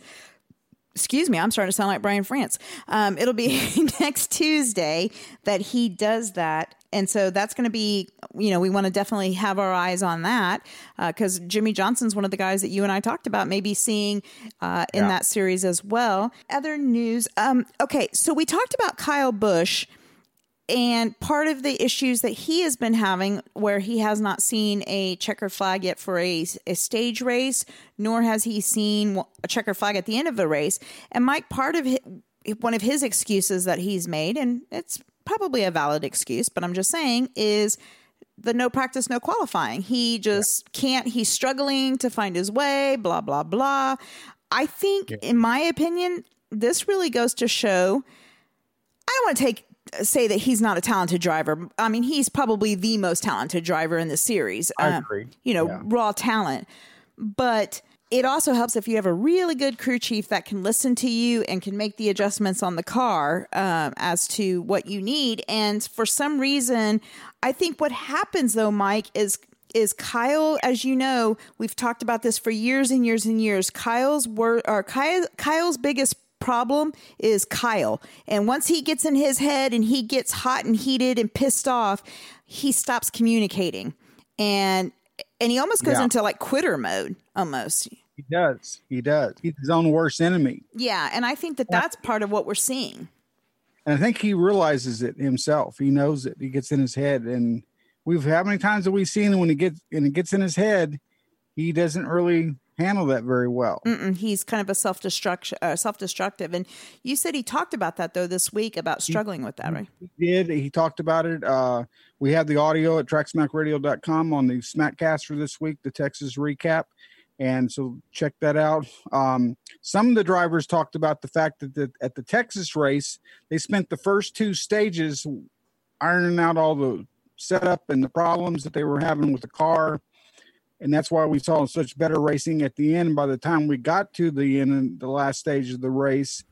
Speaker 7: Excuse me, I'm starting to sound like Brian France. Um, it'll be next Tuesday that he does that. And so that's going to be, you know, we want to definitely have our eyes on that because Jimmie Johnson's one of the guys that you and I talked about, maybe seeing uh, in
Speaker 8: Yeah.
Speaker 7: that series as well. Other news. Um, okay, so we talked about Kyle Busch and part of the issues that he has been having where he has not seen a checker flag yet for a, a stage race nor has he seen a checker flag at the end of the race. And mike part of hi one of his excuses that he's made and it's probably a valid excuse but i'm just saying is the no practice no qualifying. He just can't he's struggling to find his way blah blah blah. I think in my opinion this really goes to show I don't want to take say that he's not a talented driver. I mean, he's probably the most talented driver in the series.
Speaker 8: I
Speaker 7: Um,
Speaker 8: agree.
Speaker 7: You know,
Speaker 8: Yeah.
Speaker 7: raw talent. But it also helps if you have a really good crew chief that can listen to you and can make the adjustments on the car um, as to what you need. And for some reason, I think what happens though, Mike, is is Kyle, as you know, we've talked about this for years and years and years. Kyle's wor- or Kyle, Kyle's biggest problem is Kyle. And once he gets in his head and he gets hot and heated and pissed off, he stops communicating. And and he almost goes
Speaker 8: Yeah.
Speaker 7: into like quitter mode almost.
Speaker 8: He does. He does. He's his own worst enemy.
Speaker 7: Yeah, and I think that that's part of what we're seeing.
Speaker 8: And I think he realizes it himself. He knows it. He gets in his head. And we've how many times have we seen when he gets and it gets in his head, he doesn't really handle that very well.
Speaker 7: Mm-mm, he's kind of a self destruction, uh, self destructive. And you said he talked about that though this week about struggling with that, right?
Speaker 8: He did. He talked about it. Uh, we have the audio at tracksmackradio.com on the Smackcast for this week, the Texas recap. And so check that out. Um, some of the drivers talked about the fact that the, at the Texas race, they spent the first two stages ironing out all the setup and the problems that they were having with the car and that's why we saw such better racing at the end. By the time we got to the end, the last stage of the race,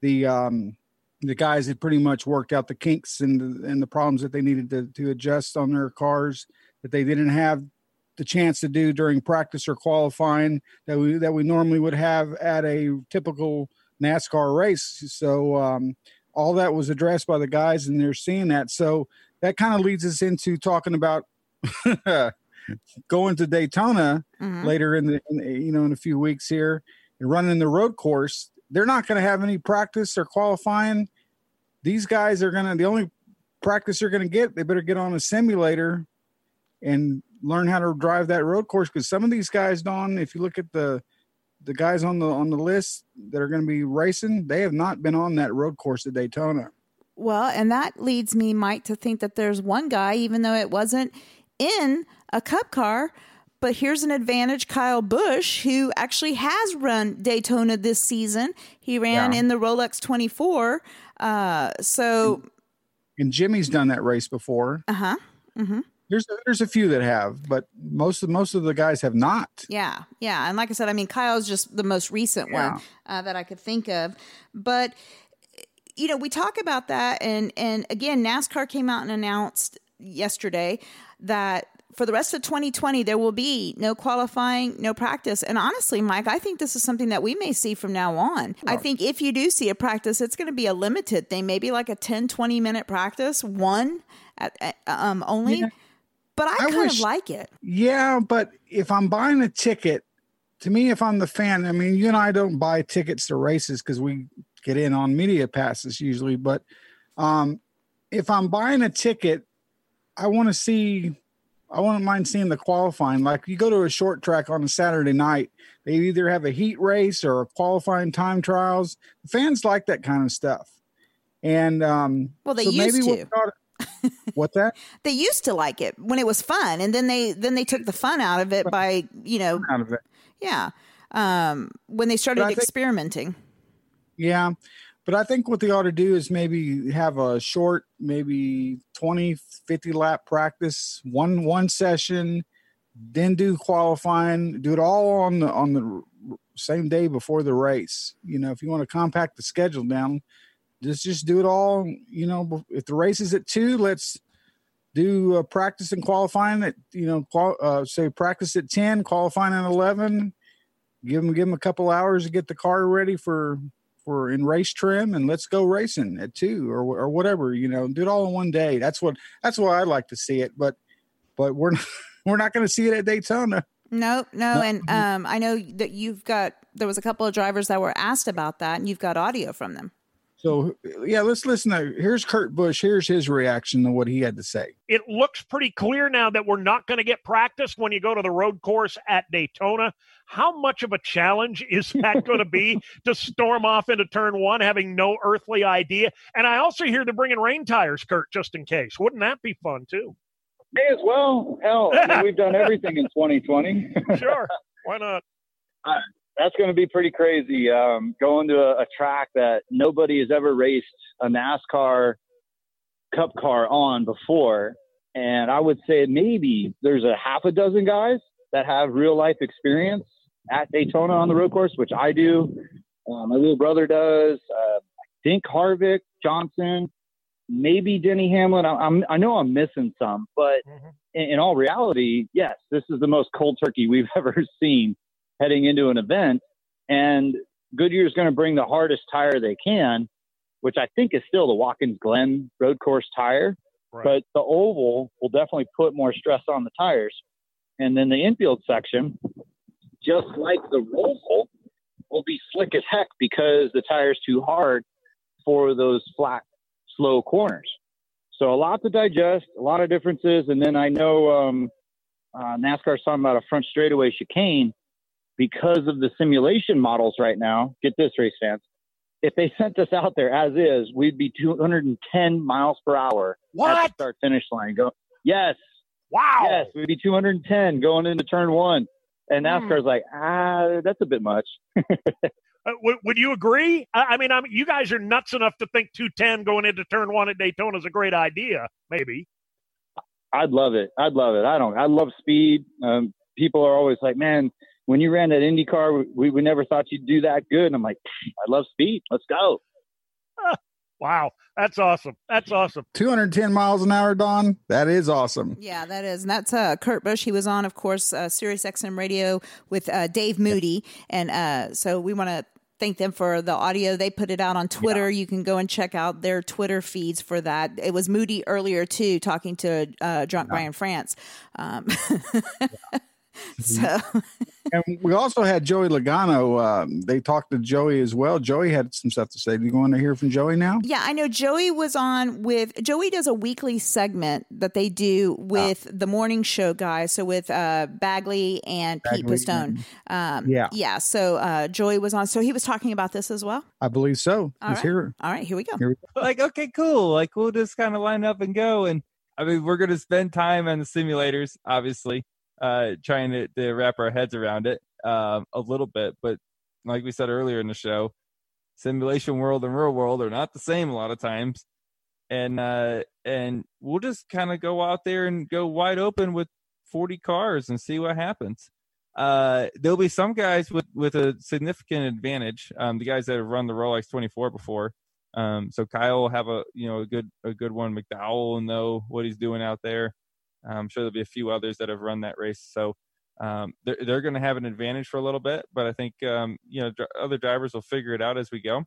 Speaker 8: the um, the guys had pretty much worked out the kinks and the, and the problems that they needed to, to adjust on their cars that they didn't have the chance to do during practice or qualifying that we that we normally would have at a typical NASCAR race. So um, all that was addressed by the guys, and they're seeing that. So that kind of leads us into talking about going to Daytona
Speaker 7: Mm-hmm.
Speaker 8: later in the, in the- you know in a few weeks here and running the road course. They're not going to have any practice or qualifying. These guys are going to the only practice they're going to get. They better get on a simulator and learn how to drive that road course because some of these guys, Don, if you look at the the guys on the on the list that are going to be racing, they have not been on that road course at Daytona.
Speaker 7: Well, and that leads me, Mike, to think that there's one guy, even though it wasn't in a cup car, but here's an advantage Kyle Busch, who actually has run Daytona this season. He ran
Speaker 8: Yeah.
Speaker 7: in the Rolex 24. Uh, so,
Speaker 8: And Jimmie's done that race before.
Speaker 7: uh huh. Mm-hmm.
Speaker 8: There's there's a few that have, but most of most of the guys have not.
Speaker 7: Yeah, yeah, and like I said, I mean, Kyle's just the most recent
Speaker 8: Yeah.
Speaker 7: one uh, that I could think of, but you know, we talk about that, and and again, NASCAR came out and announced yesterday that for the rest of 2020 there will be no qualifying, no practice, and honestly, Mike, I think this is something that we may see from now on. I think if you do see a practice, it's going to be a limited thing, maybe like a 10, 20 minute practice, one at, at, um only.
Speaker 8: Yeah.
Speaker 7: But I,
Speaker 8: I
Speaker 7: kind
Speaker 8: wish-
Speaker 7: of like it.
Speaker 8: Yeah, but if I'm buying a ticket, to me, if I'm the fan, I mean, you and I don't buy tickets to races because we get in on media passes usually. But um, if I'm buying a ticket, I want to see. I wouldn't mind seeing the qualifying. Like you go to a short track on a Saturday night, they either have a heat race or a qualifying time trials. Fans like that kind of stuff. And um,
Speaker 7: Well, they
Speaker 8: so
Speaker 7: used
Speaker 8: maybe
Speaker 7: to.
Speaker 8: we'll What's that?
Speaker 7: they used to like it when it was fun and then they then they took the fun out of it by you know
Speaker 8: Out of it.
Speaker 7: yeah um when they started
Speaker 8: think-
Speaker 7: experimenting
Speaker 8: Yeah. But I think what they ought to do is maybe have a short, maybe 20, 50 lap practice, one one session, then do qualifying, do it all on the on the same day before the race. You know, if you want to compact the schedule down, just just do it all, you know, if the race is at 2, let's do uh, practice and qualifying at, you know, qual- uh, say practice at 10, qualifying at 11, give them give them a couple hours to get the car ready for for in race trim and let's go racing at two or or whatever you know do it all in one day that's what that's why i like to see it but but we're not we're not going to see it at daytona
Speaker 7: no no
Speaker 8: No.
Speaker 7: and um i know that you've got there was a couple of drivers that were asked about that and you've got audio from them
Speaker 8: so yeah let's listen to here's kurt busch here's his reaction to what he had to say
Speaker 13: it looks pretty clear now that we're not going to get practice when you go to the road course at Daytona. How much of a challenge is that going to be to storm off into turn one having no earthly idea? And I also hear they're bringing rain tires, Kurt, just in case. Wouldn't that be fun too?
Speaker 15: May as well. Hell, I mean, we've done everything in 2020.
Speaker 13: Sure. Why not?
Speaker 15: Uh, that's going to be pretty crazy. Um, going to a, a track that nobody has ever raced a NASCAR Cup car on before, and I would say maybe there's a half a dozen guys that have real life experience at Daytona on the road course, which I do. Uh, my little brother does. Uh, I think Harvick, Johnson, maybe Denny Hamlin. I, I'm, I know I'm missing some, but in, in all reality, yes, this is the most cold turkey we've ever seen heading into an event. And Goodyear is going to bring the hardest tire they can, which I think is still the Watkins Glen road course tire. But the oval will definitely put more stress on the tires. And then the infield section, just like the roll, will be slick as heck because the tire's too hard for those flat, slow corners. So a lot to digest, a lot of differences. And then I know um, uh, NASCAR's talking about a front straightaway chicane because of the simulation models right now. Get this, race fans. If they sent us out there as is, we'd be 210 miles per hour
Speaker 13: what?
Speaker 15: at the start finish line. Go, yes,
Speaker 13: wow,
Speaker 15: yes, we'd be 210 going into turn one. And NASCAR's like, ah, that's a bit much.
Speaker 13: Uh, would, would you agree? I, I mean, I mean, you guys are nuts enough to think 210 going into turn one at Daytona is a great idea. Maybe.
Speaker 15: I'd love it. I'd love it. I don't. I love speed. Um, people are always like, "Man, when you ran that Indy car, we, we never thought you'd do that good." And I'm like, I love speed. Let's go.
Speaker 13: Wow, that's awesome. That's awesome.
Speaker 8: 210 miles an hour, Don. That is awesome.
Speaker 7: Yeah, that is. And that's uh, Kurt Busch. He was on, of course, uh, Sirius XM Radio with uh, Dave Moody. And uh, so we want to thank them for the audio. They put it out on Twitter. You can go and check out their Twitter feeds for that. It was Moody earlier, too, talking to uh, Drunk Brian France. Um, so.
Speaker 8: and we also had Joey Logano. Um, they talked to Joey as well. Joey had some stuff to say. Do you want to hear from Joey now?
Speaker 7: Yeah, I know Joey was on with Joey does a weekly segment that they do with the morning show guys. So with uh, Bagley and Pete
Speaker 8: Bagley
Speaker 7: Pistone. Um,
Speaker 8: Yeah.
Speaker 7: yeah. So uh, Joey was on. So he was talking about this as well.
Speaker 8: I believe so.
Speaker 7: All
Speaker 8: Let's
Speaker 7: right.
Speaker 8: hear it.
Speaker 7: All right, here we go.
Speaker 8: Here we go.
Speaker 16: like okay cool like we'll just kind of line up and go and i mean we're going to spend time on the simulators obviously uh trying to, to wrap our heads around it um a little bit but like we said earlier in the show simulation world and real world are not the same a lot of times and uh and we'll just kind of go out there and go wide open with 40 cars and see what happens uh there'll be some guys with with a significant advantage um the guys that have run the rolex 24 before um, so Kyle will have a you know a good a good one. McDowell will know what he's doing out there. I'm sure there'll be a few others that have run that race. So um, they're they're going to have an advantage for a little bit, but I think um, you know dr- other drivers will figure it out as we go.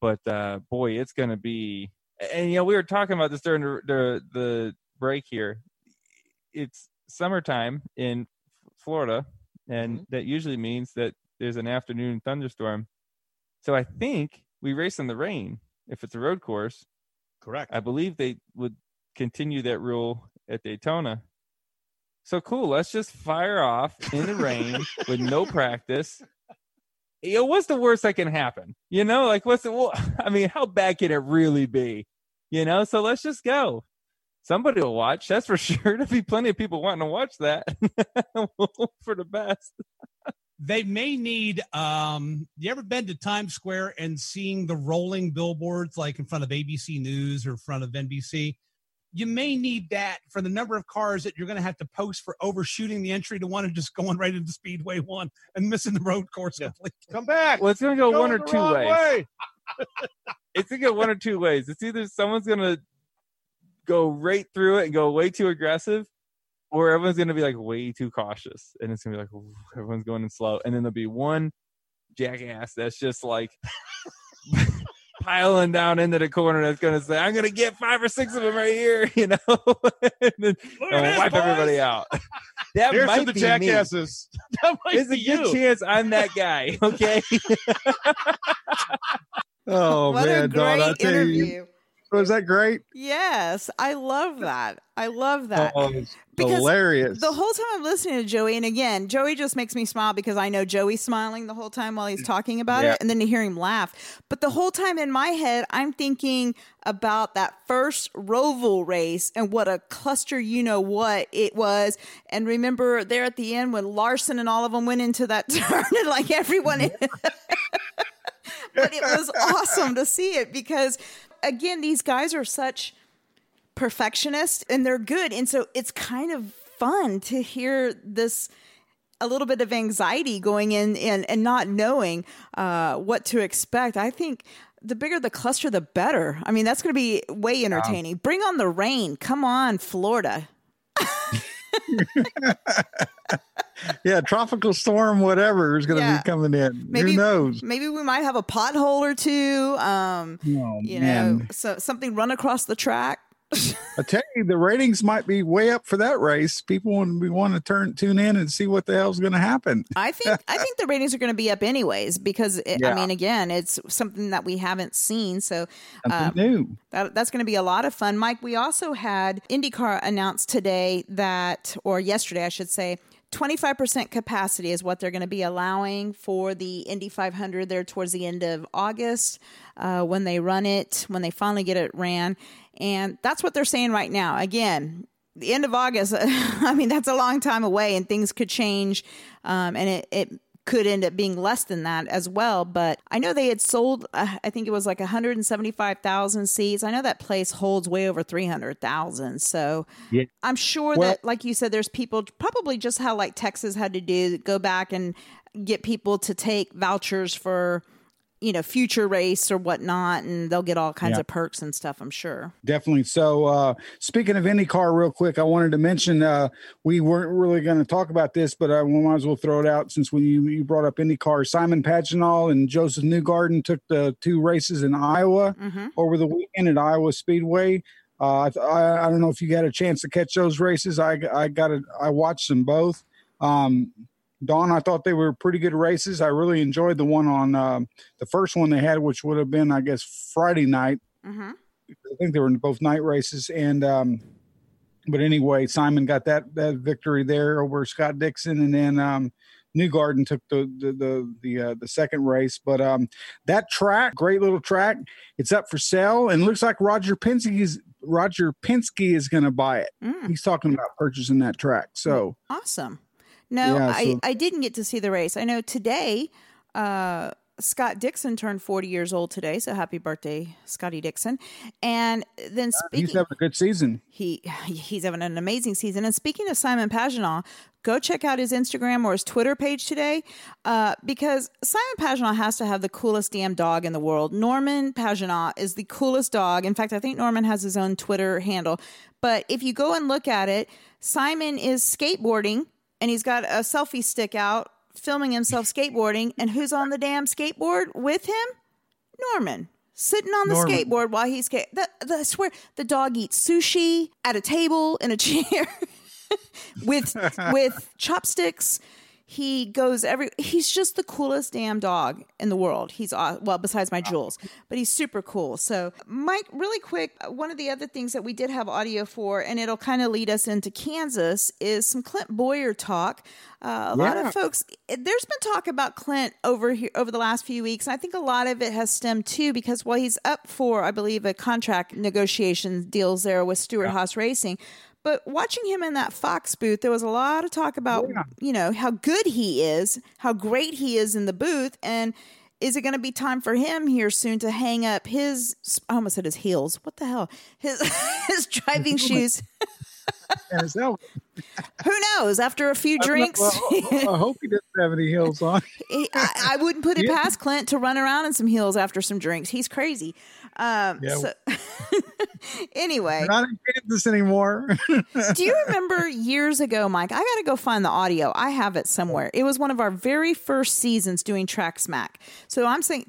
Speaker 16: But uh, boy, it's going to be. And you know we were talking about this during the the, the break here. It's summertime in Florida, and that usually means that there's an afternoon thunderstorm. So I think we race in the rain if it's a road course.
Speaker 12: Correct.
Speaker 16: I believe they would continue that rule at Daytona. So cool. Let's just fire off in the rain with no practice. Know, what's the worst that can happen? You know, like what's the, well, I mean, how bad can it really be? You know, so let's just go. Somebody will watch, that's for sure. There'll be plenty of people wanting to watch that. for the best.
Speaker 17: they may need um you ever been to times square and seeing the rolling billboards like in front of abc news or in front of nbc you may need that for the number of cars that you're going to have to post for overshooting the entry to one and just going right into speedway one and missing the road course completely
Speaker 12: Come back.
Speaker 16: Well, it's going to go one or two ways.
Speaker 12: way.
Speaker 16: it's gonna go one or two ways. It's either someone's gonna go right through it and go way too aggressive, or everyone's gonna be like way too cautious, and it's gonna be like everyone's going in slow, and then there'll be one jackass that's just like piling down into the corner that's gonna say, "I'm gonna get five or six of them right here," you know, and then and uh,
Speaker 12: this,
Speaker 16: wipe
Speaker 12: boys.
Speaker 16: everybody out. That
Speaker 12: Here's to
Speaker 16: might
Speaker 12: the
Speaker 16: be
Speaker 12: jackasses.
Speaker 16: Me. There's a good chance I'm that guy. Okay.
Speaker 8: Oh
Speaker 7: What a
Speaker 8: man, Don, I
Speaker 7: great
Speaker 8: tell you,
Speaker 7: interview.
Speaker 8: Was that great?
Speaker 7: Yes, I love that. I love that.
Speaker 8: Oh,
Speaker 7: Because
Speaker 8: hilarious.
Speaker 7: The whole time I'm listening to Joey, and again, Joey just makes me smile because I know Joey's smiling the whole time while he's talking about
Speaker 8: Yeah.
Speaker 7: it, and then to hear him laugh. But the whole time in my head, I'm thinking about that first Roval race and what a cluster, you know what it was. And remember there at the end when Larson and all of them went into that turn, and like everyone. but it was awesome to see it because, again, these guys are such perfectionists and they're good. And so it's kind of fun to hear this a little bit of anxiety going in and, and not knowing uh, what to expect. I think the bigger the cluster, the better. I mean, that's going to be way entertaining. Bring on the rain. Come on, Florida.
Speaker 8: yeah, tropical storm, whatever is going to
Speaker 7: Yeah.
Speaker 8: be coming in.
Speaker 7: Maybe
Speaker 8: Who knows?
Speaker 7: Maybe we might have a pothole or two. Um,
Speaker 8: Oh,
Speaker 7: you
Speaker 8: man.
Speaker 7: know, so something run across the track.
Speaker 8: I tell you, the ratings might be way up for that race. People would be want to turn tune in and see what the hell's going to happen.
Speaker 7: I think I think the ratings are going to be up anyways because it, I mean, again, it's something that we haven't seen, so um,
Speaker 8: new.
Speaker 7: That, that's going to be a lot of fun. Mike, we also had IndyCar announced today that, or yesterday, I should say, 25% capacity is what they're going to be allowing for the Indy 500 there towards the end of August uh, when they run it, when they finally get it ran. And that's what they're saying right now. Again, the end of August, I mean, that's a long time away and things could change. Um, and it, it could end up being less than that as well. But I know they had sold, uh, I think it was like 175,000 seats. I know that place holds way over 300,000. So
Speaker 8: Yeah.
Speaker 7: I'm sure
Speaker 8: Well-
Speaker 7: that, like you said, there's people probably just how like Texas had to do go back and get people to take vouchers for, you know, future race or whatnot, and they'll get all kinds
Speaker 8: Yeah.
Speaker 7: of perks and stuff. I'm sure.
Speaker 8: Definitely. So, uh, speaking of IndyCar, real quick, I wanted to mention uh, we weren't really going to talk about this, but I might as well throw it out since when you, you brought up IndyCar. Simon Pagenaud and Josef Newgarden took the two races in Iowa over the weekend at Iowa Speedway. Uh, I, I I don't know if you got a chance to catch those races. I I got it. I watched them both. Um, Don, I thought they were pretty good races. I really enjoyed the one on um, the first one they had, which would have been, I guess, Friday night.
Speaker 7: Mm-hmm.
Speaker 8: I think they were in both night races. And um, but anyway, Simon got that that victory there over Scott Dixon, and then um, Newgarden took the the the the, uh, the second race. But um, that track, great little track, it's up for sale, and looks like Roger Penske is Roger Penske is going to buy it. He's talking about purchasing that track. So
Speaker 7: Awesome. No,
Speaker 8: Yeah,
Speaker 7: I,
Speaker 8: so-
Speaker 7: I didn't get to see the race. I know today, uh, Scott Dixon turned 40 years old today. So happy birthday, Scotty Dixon. And then speaking,
Speaker 8: he's having a good season.
Speaker 7: he he's having an amazing season. And speaking of Simon Pagenaud, go check out his Instagram or his Twitter page today, uh, because Simon Pagenaud has to have the coolest damn dog in the world. Norman Pagenaud is the coolest dog. In fact, I think Norman has his own Twitter handle. But if you go and look at it, Simon is skateboarding and he's got a selfie stick out filming himself skateboarding. And who's on the damn skateboard with him? Norman sitting on the
Speaker 8: Norman.
Speaker 7: skateboard while he's skate. The, the, I swear, the dog eats sushi at a table in a chair with with chopsticks. He goes every. He's just the coolest damn dog in the world. He's well, besides my jewels, but he's super cool. So, Mike, really quick, one of the other things that we did have audio for, and it'll kind of lead us into Kansas, is some Clint Bowyer talk. Uh, a lot of folks, there's been talk about Clint over here over the last few weeks. And I think a lot of it has stemmed too because while he's up for, I believe, a contract negotiation deals there with Stewart Haas Racing. But watching him in that Fox booth, there was a lot of talk about, you know, how good he is, how great he is in the booth, and is it going to be time for him here soon to hang up his? I almost said his heels. What the hell? His his driving shoes.
Speaker 8: And his helmet.
Speaker 7: Who knows? After a few
Speaker 8: I don't know.
Speaker 7: drinks,
Speaker 8: Well, I hope he doesn't have any heels on.
Speaker 7: I, I wouldn't put it
Speaker 8: Yeah.
Speaker 7: past Clint to run around in some heels after some drinks. He's crazy. Um,
Speaker 8: Yeah.
Speaker 7: so, anyway,
Speaker 8: We're not in Kansas anymore.
Speaker 7: do you remember years ago, Mike? I got to go find the audio. I have it somewhere. It was one of our very first seasons doing Track Smack. So I'm saying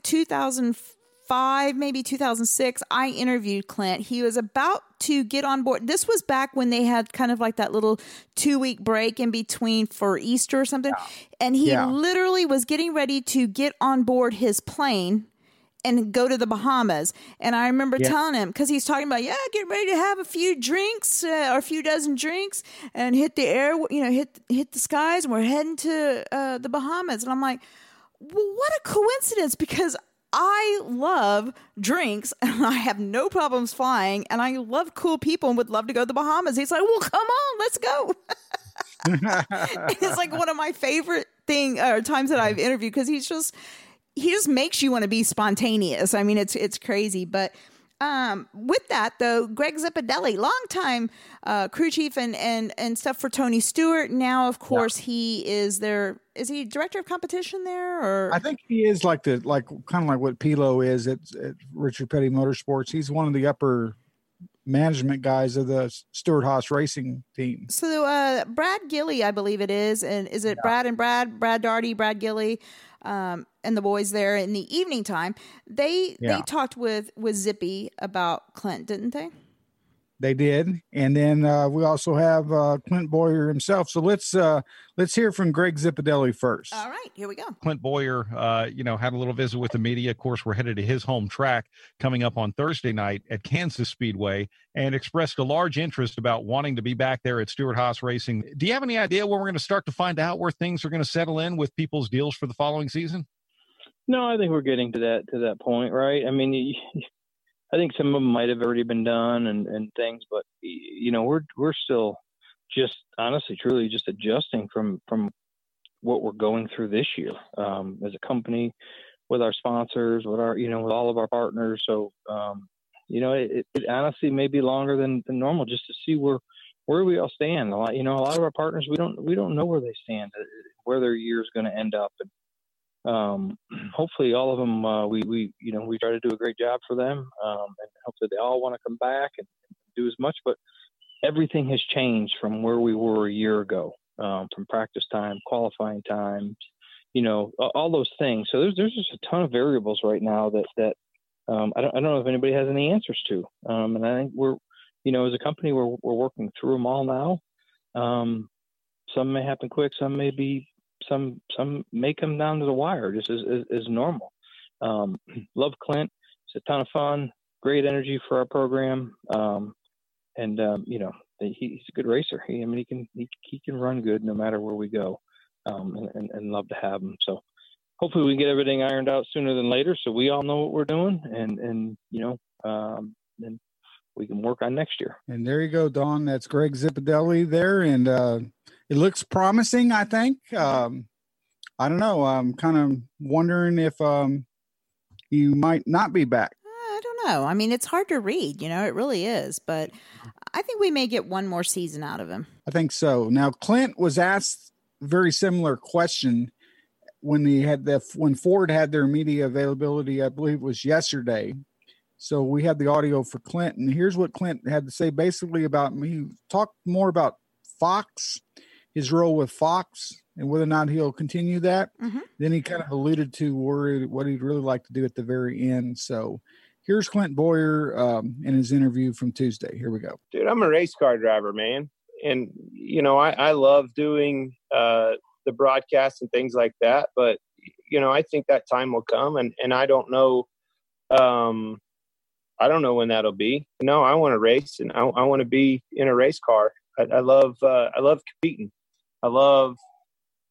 Speaker 7: 2005, maybe 2006. I interviewed Clint. He was about to get on board. This was back when they had kind of like that little two week break in between for Easter or something. And he
Speaker 8: Yeah.
Speaker 7: literally was getting ready to get on board his plane and go to the Bahamas. And I remember
Speaker 8: Yeah.
Speaker 7: telling him because he's talking about, yeah, get ready to have a few drinks uh, or a few dozen drinks and hit the air, you know, hit hit the skies, and we're heading to uh, the Bahamas. And I'm like, well, what a coincidence because. I love drinks and I have no problems flying and I love cool people and would love to go to the Bahamas. He's like, well, come on, let's go. it's like one of my favorite thing uh, times that I've interviewed because he's just he just makes you want to be spontaneous. I mean, it's it's crazy. But um, with that though, Greg Zipadelli, longtime uh, crew chief and and and stuff for Tony Stewart. Now, of course, he is their is he director of competition there or
Speaker 8: I think he is like the like kind of like what Pilo is at, at Richard Petty Motorsports. He's one of the upper management guys of the Stewart Haas Racing team.
Speaker 7: So uh, Brad Gillie, I believe it is, and is it Brad and Brad, Brad Daugherty, Brad Gillie, um, and the boys there in the evening time? They
Speaker 8: Yeah.
Speaker 7: they talked with with Zippy about Clint, didn't they?
Speaker 8: They did, and then uh, we also have uh, Clint Bowyer himself. So let's uh, let's hear from Greg Zipadelli first.
Speaker 7: All right, here we go.
Speaker 18: Clint Bowyer, uh, you know, had a little visit with the media. Of course, we're headed to his home track coming up on Thursday night at Kansas Speedway, and expressed a large interest about wanting to be back there at Stewart Haas Racing. Do you have any idea when we're going to start to find out where things are going to settle in with people's deals for the following season?
Speaker 19: No, I think we're getting to that to that point, right? I mean, I think some of them might have already been done and, and things, but you know, we're we're still just honestly, truly, just adjusting from from what we're going through this year um, as a company, with our sponsors, with our you know, with all of our partners. So, um, you know, it, it honestly may be longer than, than normal just to see where where we all stand. A lot, you know, a lot of our partners we don't we don't know where they stand, uh, where their year is going to end up, and um, hopefully all of them uh, we we you know we try to do a great job for them um, and hopefully they all want to come back and, do as much but everything has changed from where we were a year ago um, from practice time qualifying times you know all those things. So there's there's just a ton of variables right now that that um, I, don't, I don't know if anybody has any answers to um, and I think we're you know as a company we're, we're working through them all now. Um, some may happen quick some may be some some may come down to the wire just as as, normal. Um, love Clint. It's a ton of fun. Great energy for our program. Um, and um, you know he, he's a good racer. He, I mean, he can he, he can run good no matter where we go, um, and, and, and love to have him. So hopefully we get everything ironed out sooner than later, so we all know what we're doing, and and you know, um, and we can work on next year.
Speaker 8: And there you go, Don. That's Greg Zipadelli there, and uh, it looks promising. I think. Um, I don't know. I'm kind of wondering if um, you might not be back.
Speaker 7: I don't know. I mean, it's hard to read. You know, it really is. But I think we may get one more season out of him.
Speaker 8: I think so. Now, Clint was asked very similar question when he had the when Ford had their media availability. I believe it was yesterday so we had the audio for Clint, and here's what Clint had to say basically about me. He talked more about Fox, his role with Fox, and whether or not he'll continue that. Mm-hmm. Then he kind of alluded to where, what he'd really like to do at the very end. So here's Clint Bowyer um, in his interview from Tuesday. Here we go.
Speaker 20: Dude, I'm a race car driver, man. And, you know, I, I love doing uh, the broadcasts and things like that. But, you know, I think that time will come. And, and I don't know. Um, I don't know when that'll be. No, I want to race and I, I want to be in a race car. I, I love uh, I love competing. I love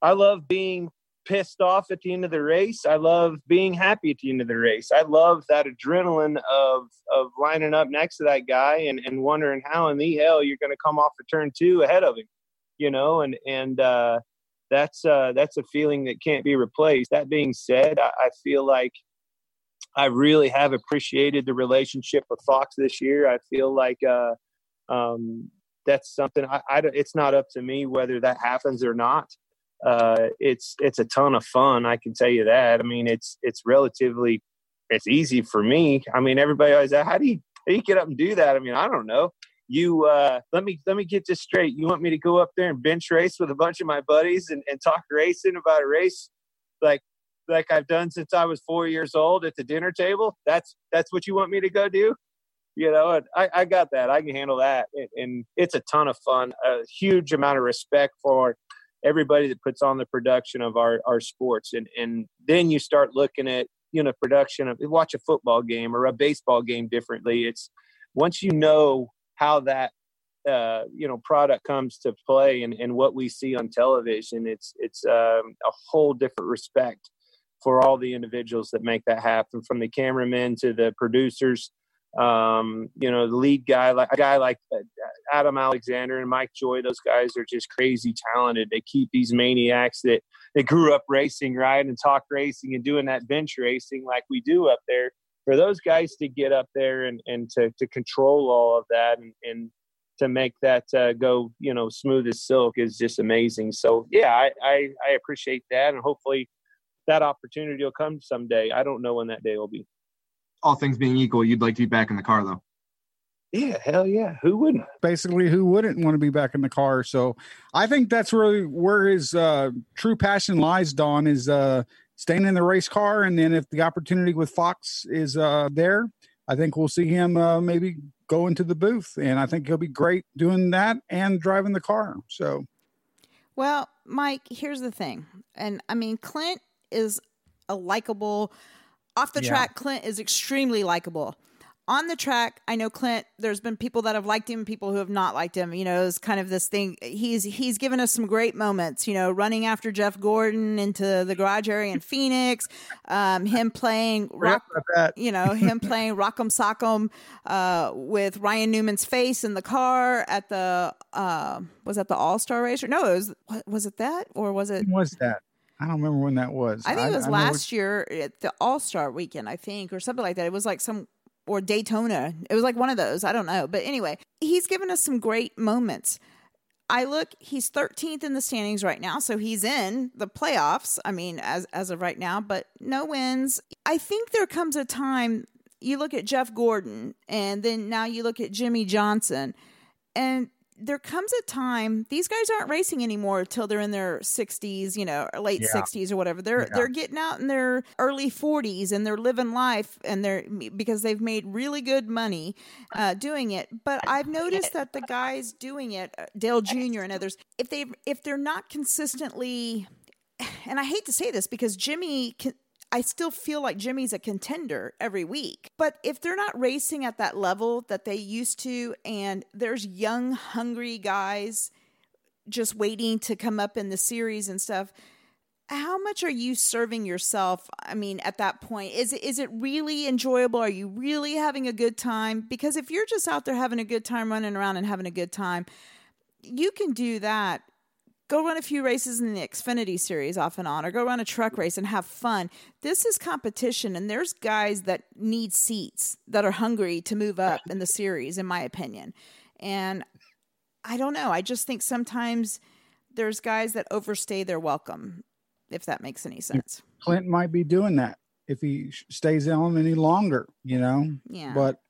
Speaker 20: I love being pissed off at the end of the race. I love being happy at the end of the race. I love that adrenaline of of lining up next to that guy and, and wondering how in the hell you're going to come off of turn two ahead of him, you know, and and uh, that's uh, that's a feeling that can't be replaced. That being said, I, I feel like I really have appreciated the relationship with Fox this year. I feel like uh, um, that's something I, I, it's not up to me whether that happens or not. Uh, it's it's a ton of fun. I can tell you that. I mean, it's it's relatively it's easy for me. I mean, everybody always how do you how do you get up and do that? I mean, I don't know. You uh, let me let me get this straight. You want me to go up there and bench race with a bunch of my buddies and, and talk racing about a race like like I've done since I was four years old at the dinner table. That's that's what you want me to go do. You know, I, I got that. I can handle that, and, it's a ton of fun. A huge amount of respect for everybody that puts on the production of our our sports, and and then you start looking at you know production of watch a football game or a baseball game differently. It's once you know how that uh, you know product comes to play and, and what we see on television it's it's um, a whole different respect for all the individuals that make that happen, from the cameramen to the producers. Um, you know, the lead guy, like a guy like uh, Adam Alexander and Mike Joy, those guys are just crazy talented. They keep these maniacs that they grew up racing, right, and talk racing and doing that bench racing like we do up there. For those guys to get up there and, and to, to control all of that and, and to make that uh, go, you know, smooth as silk is just amazing. So yeah, I, I, I appreciate that, and hopefully that opportunity will come someday. I don't know when that day will be.
Speaker 21: All things being equal, you'd like to be back in the car though.
Speaker 20: Yeah, hell yeah. Who wouldn't?
Speaker 8: Basically, who wouldn't want to be back in the car? So I think that's really where his uh, true passion lies, Don, is uh, staying in the race car. And then if the opportunity with Fox is uh, there, I think we'll see him uh, maybe go into the booth, and I think he'll be great doing that and driving the car. So,
Speaker 7: Well, Mike, here's the thing. And I mean, Clint is a likable, off the
Speaker 8: Yeah.
Speaker 7: track, Clint is extremely likable. On the track, I know Clint, there's been people that have liked him, people who have not liked him. You know, it's kind of this thing. He's he's given us some great moments, you know, running after Jeff Gordon into the garage area in Phoenix, um, him playing rock, you know, him playing Rock'em Sock'em uh, with Ryan Newman's face in the car at the uh, was that the All Star race? Or no, it was was it that or was it?
Speaker 8: was that? I don't remember when that was.
Speaker 7: I think it was
Speaker 8: know
Speaker 7: last year at the All Star weekend, I think, or something like that. It was like some or Daytona. It was like one of those. I don't know, but anyway, he's given us some great moments. I look, he's 13th in the standings right now, so he's in the playoffs. I mean, as as of right now, but no wins. I think there comes a time you look at Jeff Gordon, and then now you look at Jimmie Johnson, and there comes a time these guys aren't racing anymore till they're in their 60s, you know, late
Speaker 22: Yeah.
Speaker 7: 60s or whatever. They're
Speaker 22: Yeah.
Speaker 7: they're getting out in their early 40s and they're living life and they're because they've made really good money uh, doing it. But I've noticed that the guys doing it, uh, Dale Jr. and others, if they if they're not consistently and I hate to say this because Jimmie can, I still feel like Jimmie's a contender every week. But if they're not racing at that level that they used to and there's young hungry guys just waiting to come up in the series and stuff, how much are you serving yourself? I mean, at that point, is it is it really enjoyable? Are you really having a good time? Because if you're just out there having a good time running around and having a good time, you can do that go run a few races in the Xfinity series off and on, or go run a truck race and have fun. This is competition, and there's guys that need seats that are hungry to move up in the series, in my opinion. And I don't know. I just think sometimes there's guys that overstay their welcome, if that makes any sense.
Speaker 8: Clint might be doing that if he stays on any longer, you know.
Speaker 7: Yeah.
Speaker 8: But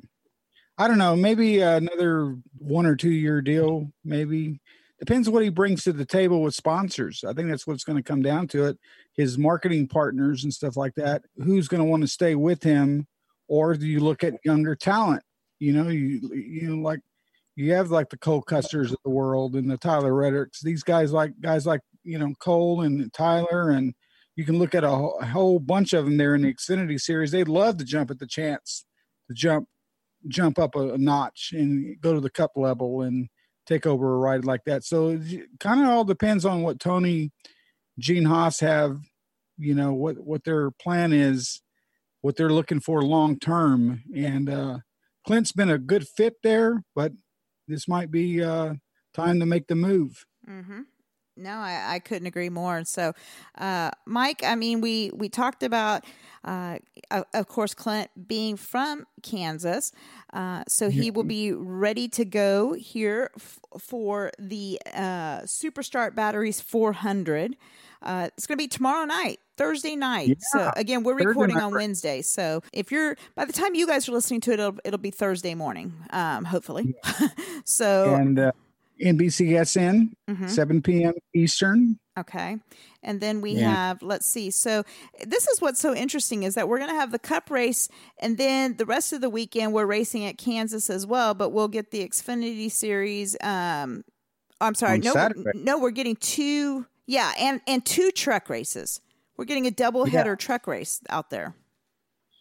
Speaker 8: I don't know. Maybe another one or two year deal. Maybe depends what he brings to the table with sponsors. I think that's what's going to come down to it. His marketing partners and stuff like that. Who's going to want to stay with him, or do you look at younger talent? You know, you you know like you have like the Cole Custers of the world and the Tyler Reddicks. These guys like guys like you know Cole and Tyler and you can look at a, whole- a whole bunch of them there in the Xfinity series. They'd love to jump at the chance to jump jump up a, a notch and go to the cup level and take over a ride like that. So it kind of all depends on what Tony, Gene Haas have, you know, what what their plan is, what they're looking for long term. And uh Clint's been a good fit there, but this might be uh time to make the move.
Speaker 7: Mm-hmm. No, I, I couldn't agree more. So, uh, Mike, I mean, we we talked about, uh, of, course, Clint being from Kansas, uh, so he will be ready to go here f- for the uh, Superstart Batteries 400. Uh, it's going to be tomorrow night, Thursday night. so again, we're
Speaker 22: Thursday
Speaker 7: recording
Speaker 22: night.
Speaker 7: on Wednesday. So if you're by the time you guys are listening to it, it'll, it'll be Thursday morning, um, hopefully. so
Speaker 8: And uh, NBCSN,
Speaker 7: Mhm.
Speaker 8: 7 p.m. Eastern.
Speaker 7: Okay. And then we
Speaker 8: Yeah.
Speaker 7: have, let's see. So this is what's so interesting is that we're going to have the cup race and then the rest of the weekend we're racing at Kansas as well, but we'll get the Xfinity series um I'm sorry.
Speaker 8: On
Speaker 7: no
Speaker 8: Saturday.
Speaker 7: no, we're getting two yeah, and and two truck races. We're getting a double
Speaker 8: Yeah.
Speaker 7: header truck race out there.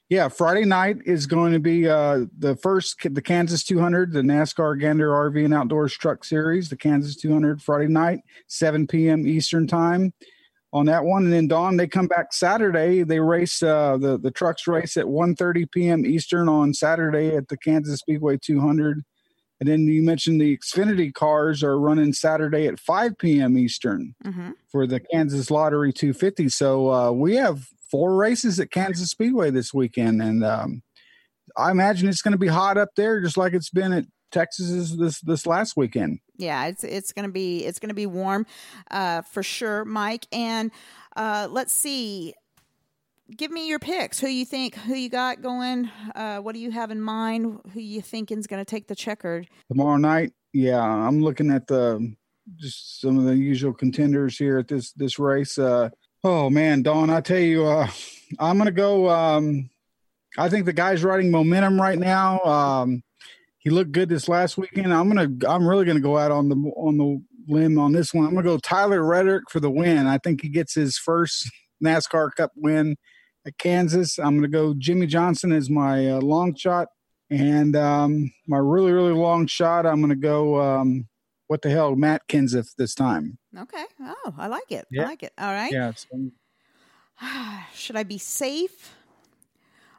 Speaker 8: Yeah, Friday night is going to be uh, the first the Kansas 200, the NASCAR Gander RV and Outdoors Truck Series, the Kansas 200 Friday night, 7 p.m. Eastern time on that one. And then Don, they come back Saturday. They race uh, the the trucks race at 1:30 p.m. Eastern on Saturday at the Kansas Speedway 200. And then you mentioned the Xfinity cars are running Saturday at 5 p.m. Eastern
Speaker 7: Mm-hmm.
Speaker 8: for the Kansas Lottery 250. So uh, we have four races at Kansas Speedway this weekend, and um, I imagine it's going to be hot up there, just like it's been at Texas this this last weekend.
Speaker 7: Yeah, it's it's gonna be it's gonna be warm, uh, for sure, Mike. And uh, let's see. Give me your picks. Who you think? Who you got going? Uh, what do you have in mind? Who you thinking's gonna take the checkered?
Speaker 8: Tomorrow night, yeah, I'm looking at the just some of the usual contenders here at this this race. Uh, oh man, Don, I tell you, uh, I'm going to go. Um, I think the guy's riding momentum right now. Um, he looked good this last weekend. I'm gonna I'm really gonna go out on the on the limb on this one. I'm gonna go Tyler Reddick for the win. I think he gets his first NASCAR Cup win at Kansas. I'm gonna go Jimmie Johnson as my uh, long shot, and um, my really really long shot. I'm gonna go um, what the hell Matt Kenseth this time.
Speaker 7: Okay. Oh, I like it.
Speaker 8: Yeah.
Speaker 7: I like it. All right.
Speaker 8: Yeah. so-
Speaker 7: Should I be safe?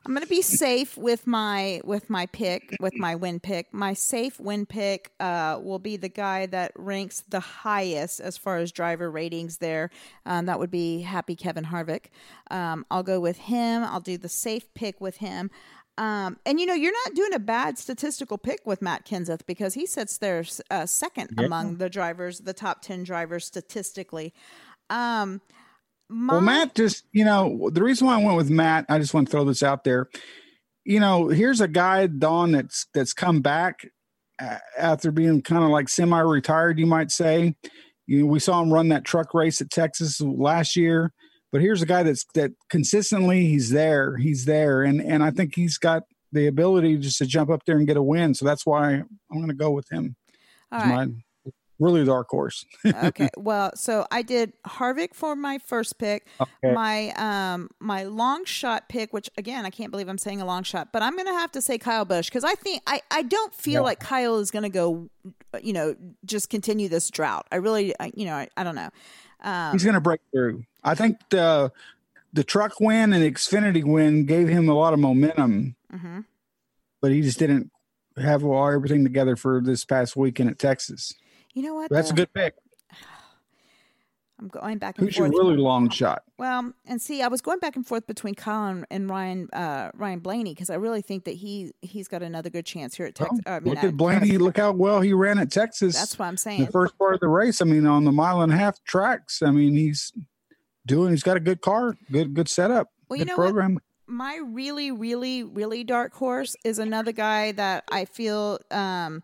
Speaker 7: I'm going to be safe with my with my pick with my win pick. My safe win pick uh, will be the guy that ranks the highest as far as driver ratings. There, um, that would be Happy Kevin Harvick. Um, I'll go with him. I'll do the safe pick with him. Um, and you know, you're not doing a bad statistical pick with Matt Kenseth because he sits there uh, second
Speaker 8: Yeah.
Speaker 7: among the drivers, the top ten drivers statistically. Um, my,
Speaker 8: Well, Matt just, you know, the reason why I went with Matt, I just want to throw this out there. You know, here's a guy, Don, that's that's come back after being kind of like semi-retired, you might say. You know, we saw him run that truck race at Texas last year, but here's a guy that's that consistently he's there, he's there, and and I think he's got the ability just to jump up there and get a win. So that's why I'm going to go with him.
Speaker 7: All right.
Speaker 8: my really dark horse.
Speaker 7: okay. Well, so I did Harvick for my first pick.
Speaker 8: Okay.
Speaker 7: My um my long shot pick, which again I can't believe I'm saying a long shot, but I'm gonna have to say Kyle Busch because I think I I don't feel
Speaker 8: Yeah.
Speaker 7: like Kyle is gonna go, you know, just continue this drought. I really, I, you know, I, I don't know. Um,
Speaker 8: He's going to break through. I think the the truck win and Xfinity win gave him a lot of momentum,
Speaker 7: mhm.
Speaker 8: but he just didn't have all everything together for this past weekend at Texas.
Speaker 7: You know what?
Speaker 8: That's a good pick.
Speaker 7: I'm going back and
Speaker 8: Who's your
Speaker 7: forth.
Speaker 8: really long shot?
Speaker 7: Well, and see, I was going back and forth between Colin and, Ryan uh, Ryan Blaney because I really think that he he's got another good chance here at Texas. I mean,
Speaker 8: Look
Speaker 7: at
Speaker 8: Blaney. Look how well he ran at Texas.
Speaker 7: That's what I'm saying.
Speaker 8: The first part of the race. I mean, on the mile and a half tracks. I mean, he's doing. He's got a good car. Good good setup.
Speaker 7: Well, you
Speaker 8: good
Speaker 7: know what? my really, really, really dark horse is another guy that I feel um,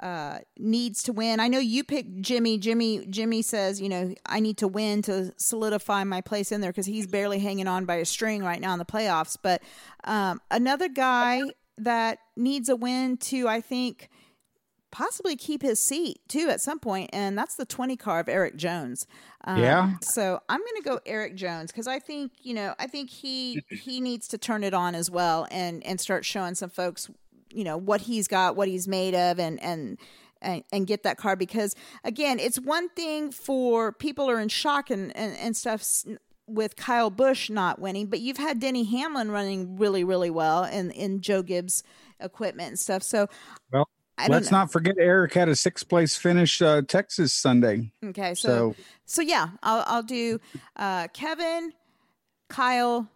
Speaker 7: uh, needs to win. I know you picked Jimmie. Jimmie. Jimmie says, you know, I need to win to solidify my place in there because he's barely hanging on by a string right now in the playoffs. But um, another guy that needs a win to, I think, possibly keep his seat too at some point, and that's the twenty car of Erik Jones. Um,
Speaker 8: Yeah.
Speaker 7: So I'm going to go Erik Jones because I think you know I think he he needs to turn it on as well and and start showing some folks you know what he's got, what he's made of, and and. And, and get that car because again it's one thing for people are in shock and, and, and stuff with Kyle Busch not winning, but you've had Denny Hamlin running really, really well in, in Joe Gibbs equipment and stuff. So
Speaker 8: Well, let's
Speaker 7: know.
Speaker 8: not forget Erik had a sixth place finish uh, Texas Sunday.
Speaker 7: Okay, so so, yeah, I'll I'll do uh, Kevin, Kyle,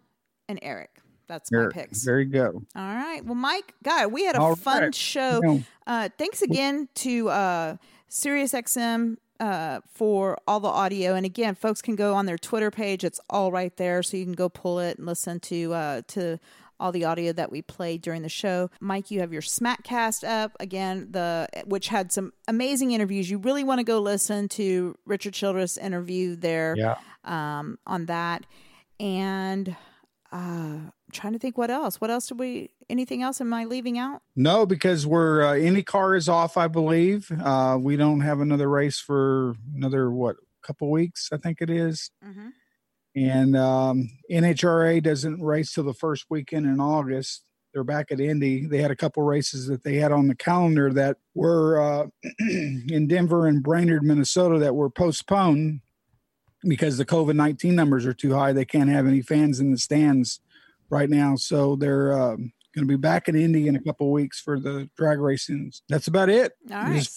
Speaker 7: and Erik. That's my
Speaker 8: Erik,
Speaker 7: picks.
Speaker 8: there you go.
Speaker 7: All right. Well, Mike, guy, we had a
Speaker 8: All
Speaker 7: fun
Speaker 8: right.
Speaker 7: show. Uh, thanks again to uh, SiriusXM uh, for all the audio. And again, folks can go on their Twitter page. It's all right there, so you can go pull it and listen to uh, to all the audio that we played during the show. Mike, you have your Smackcast up again, the which had some amazing interviews. You really want to go listen to Richard Childress interview there
Speaker 8: Yeah.
Speaker 7: um, on that. And uh, trying to think what else. What else did we? Anything else? Am I leaving out?
Speaker 8: No, because we're uh, car is off, I believe. Uh, we don't have another race for another what couple weeks, I think it is.
Speaker 7: Mm-hmm.
Speaker 8: And um, NHRA doesn't race till the first weekend in August. They're back at Indy. They had a couple races that they had on the calendar that were uh, in Denver and Brainerd, Minnesota, that were postponed because the COVID nineteen numbers are too high. They can't have any fans in the stands right now. So they're um, going to be back in Indy in a couple weeks for the drag racing. That's about it.
Speaker 7: All right.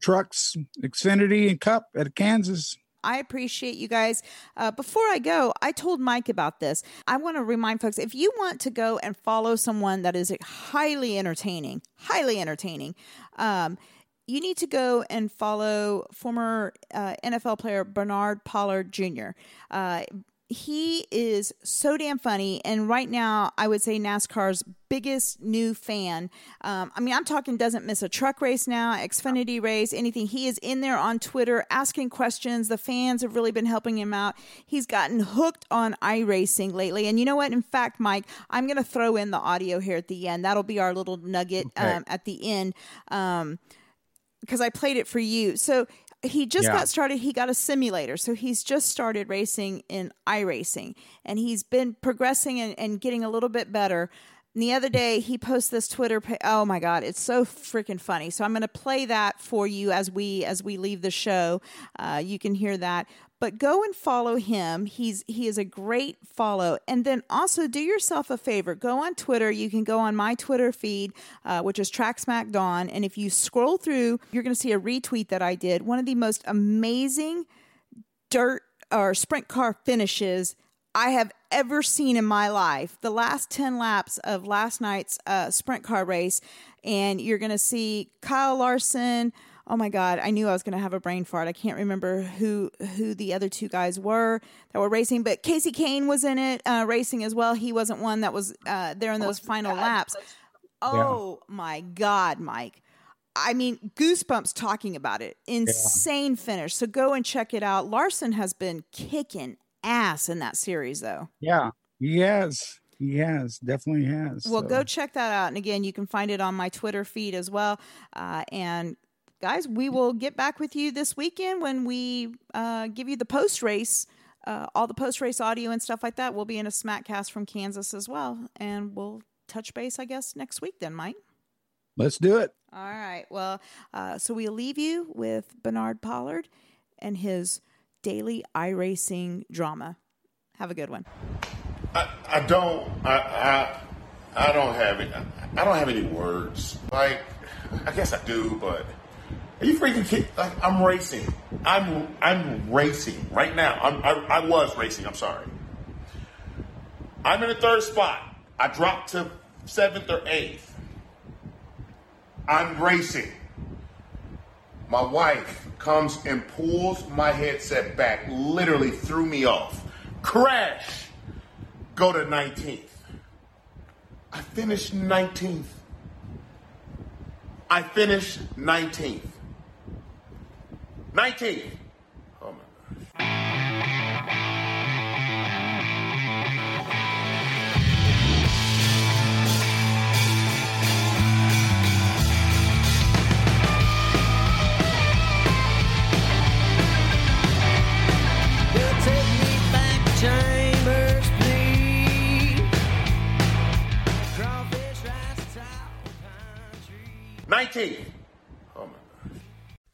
Speaker 8: Trucks, Xfinity, and Cup at Kansas.
Speaker 7: I appreciate you guys. Uh, before I go, I told Mike about this. I want to remind folks if you want to go and follow someone that is highly entertaining, highly entertaining, um, you need to go and follow former uh, NFL player Bernard Pollard Jr. Uh, he is so damn funny. And right now, I would say NASCAR's biggest new fan. Um, I mean, I'm talking doesn't miss a truck race now, Xfinity race, anything. He is in there on Twitter asking questions. The fans have really been helping him out. He's gotten hooked on iRacing lately. And you know what? In fact, Mike, I'm going to throw in the audio here at the end. That'll be our little nugget
Speaker 8: Okay.
Speaker 7: um, at the end. Um, because I played it for you. So he just
Speaker 8: Yeah.
Speaker 7: got started. He got a simulator. So he's just started racing in iRacing and he's been progressing and, and getting a little bit better. And the other day he posted this Twitter pa- oh my god, it's so freaking funny. So I'm going to play that for you as we as we leave the show. Uh, you can hear that. But go and follow him. He's he is a great follow. And then also do yourself a favor. Go on Twitter. You can go on my Twitter feed, uh, which is Track Smack Don. And if you scroll through, you're going to see a retweet that I did. One of the most amazing dirt or sprint car finishes I have ever seen in my life. The last 10 laps of last night's uh, sprint car race, and you're going to see Kyle Larson. Oh my God! I knew I was going to have a brain fart. I can't remember who who the other two guys were that were racing, but Kasey Kahne was in it uh, racing as well. He wasn't one that was uh, there in those final laps. Oh my God, Mike! I mean, goosebumps talking about it. Insane finish. So go and check it out. Larson has been kicking ass in that series, though.
Speaker 8: Yeah, he has. He has. Definitely has.
Speaker 7: Well,
Speaker 8: So,
Speaker 7: go check that out. And again, you can find it on my Twitter feed as well. Uh, and guys, we will get back with you this weekend when we uh, give you the post race. Uh, all the post race audio and stuff like that. We'll be in a Smackcast from Kansas as well. And we'll touch base, I guess, next week then, Mike.
Speaker 8: Let's do it.
Speaker 7: All right. Well, uh, so we'll leave you with Bernard Pollard and his daily iRacing drama. Have a good one.
Speaker 22: I don't. I, I I don't have it. I don't have any words. Like, I guess I do, but are you freaking kidding? Like, I'm racing. I'm I'm racing right now. I'm, I I was racing. I'm sorry. I'm in the third spot. I dropped to seventh or eighth. I'm racing. My wife comes and pulls my headset back, literally threw me off. Crash! Go to 19th. I finished 19th. I finished 19th. 19th. Oh my
Speaker 23: take me back to Chambers, please. Crawfish, rice,
Speaker 22: 19th.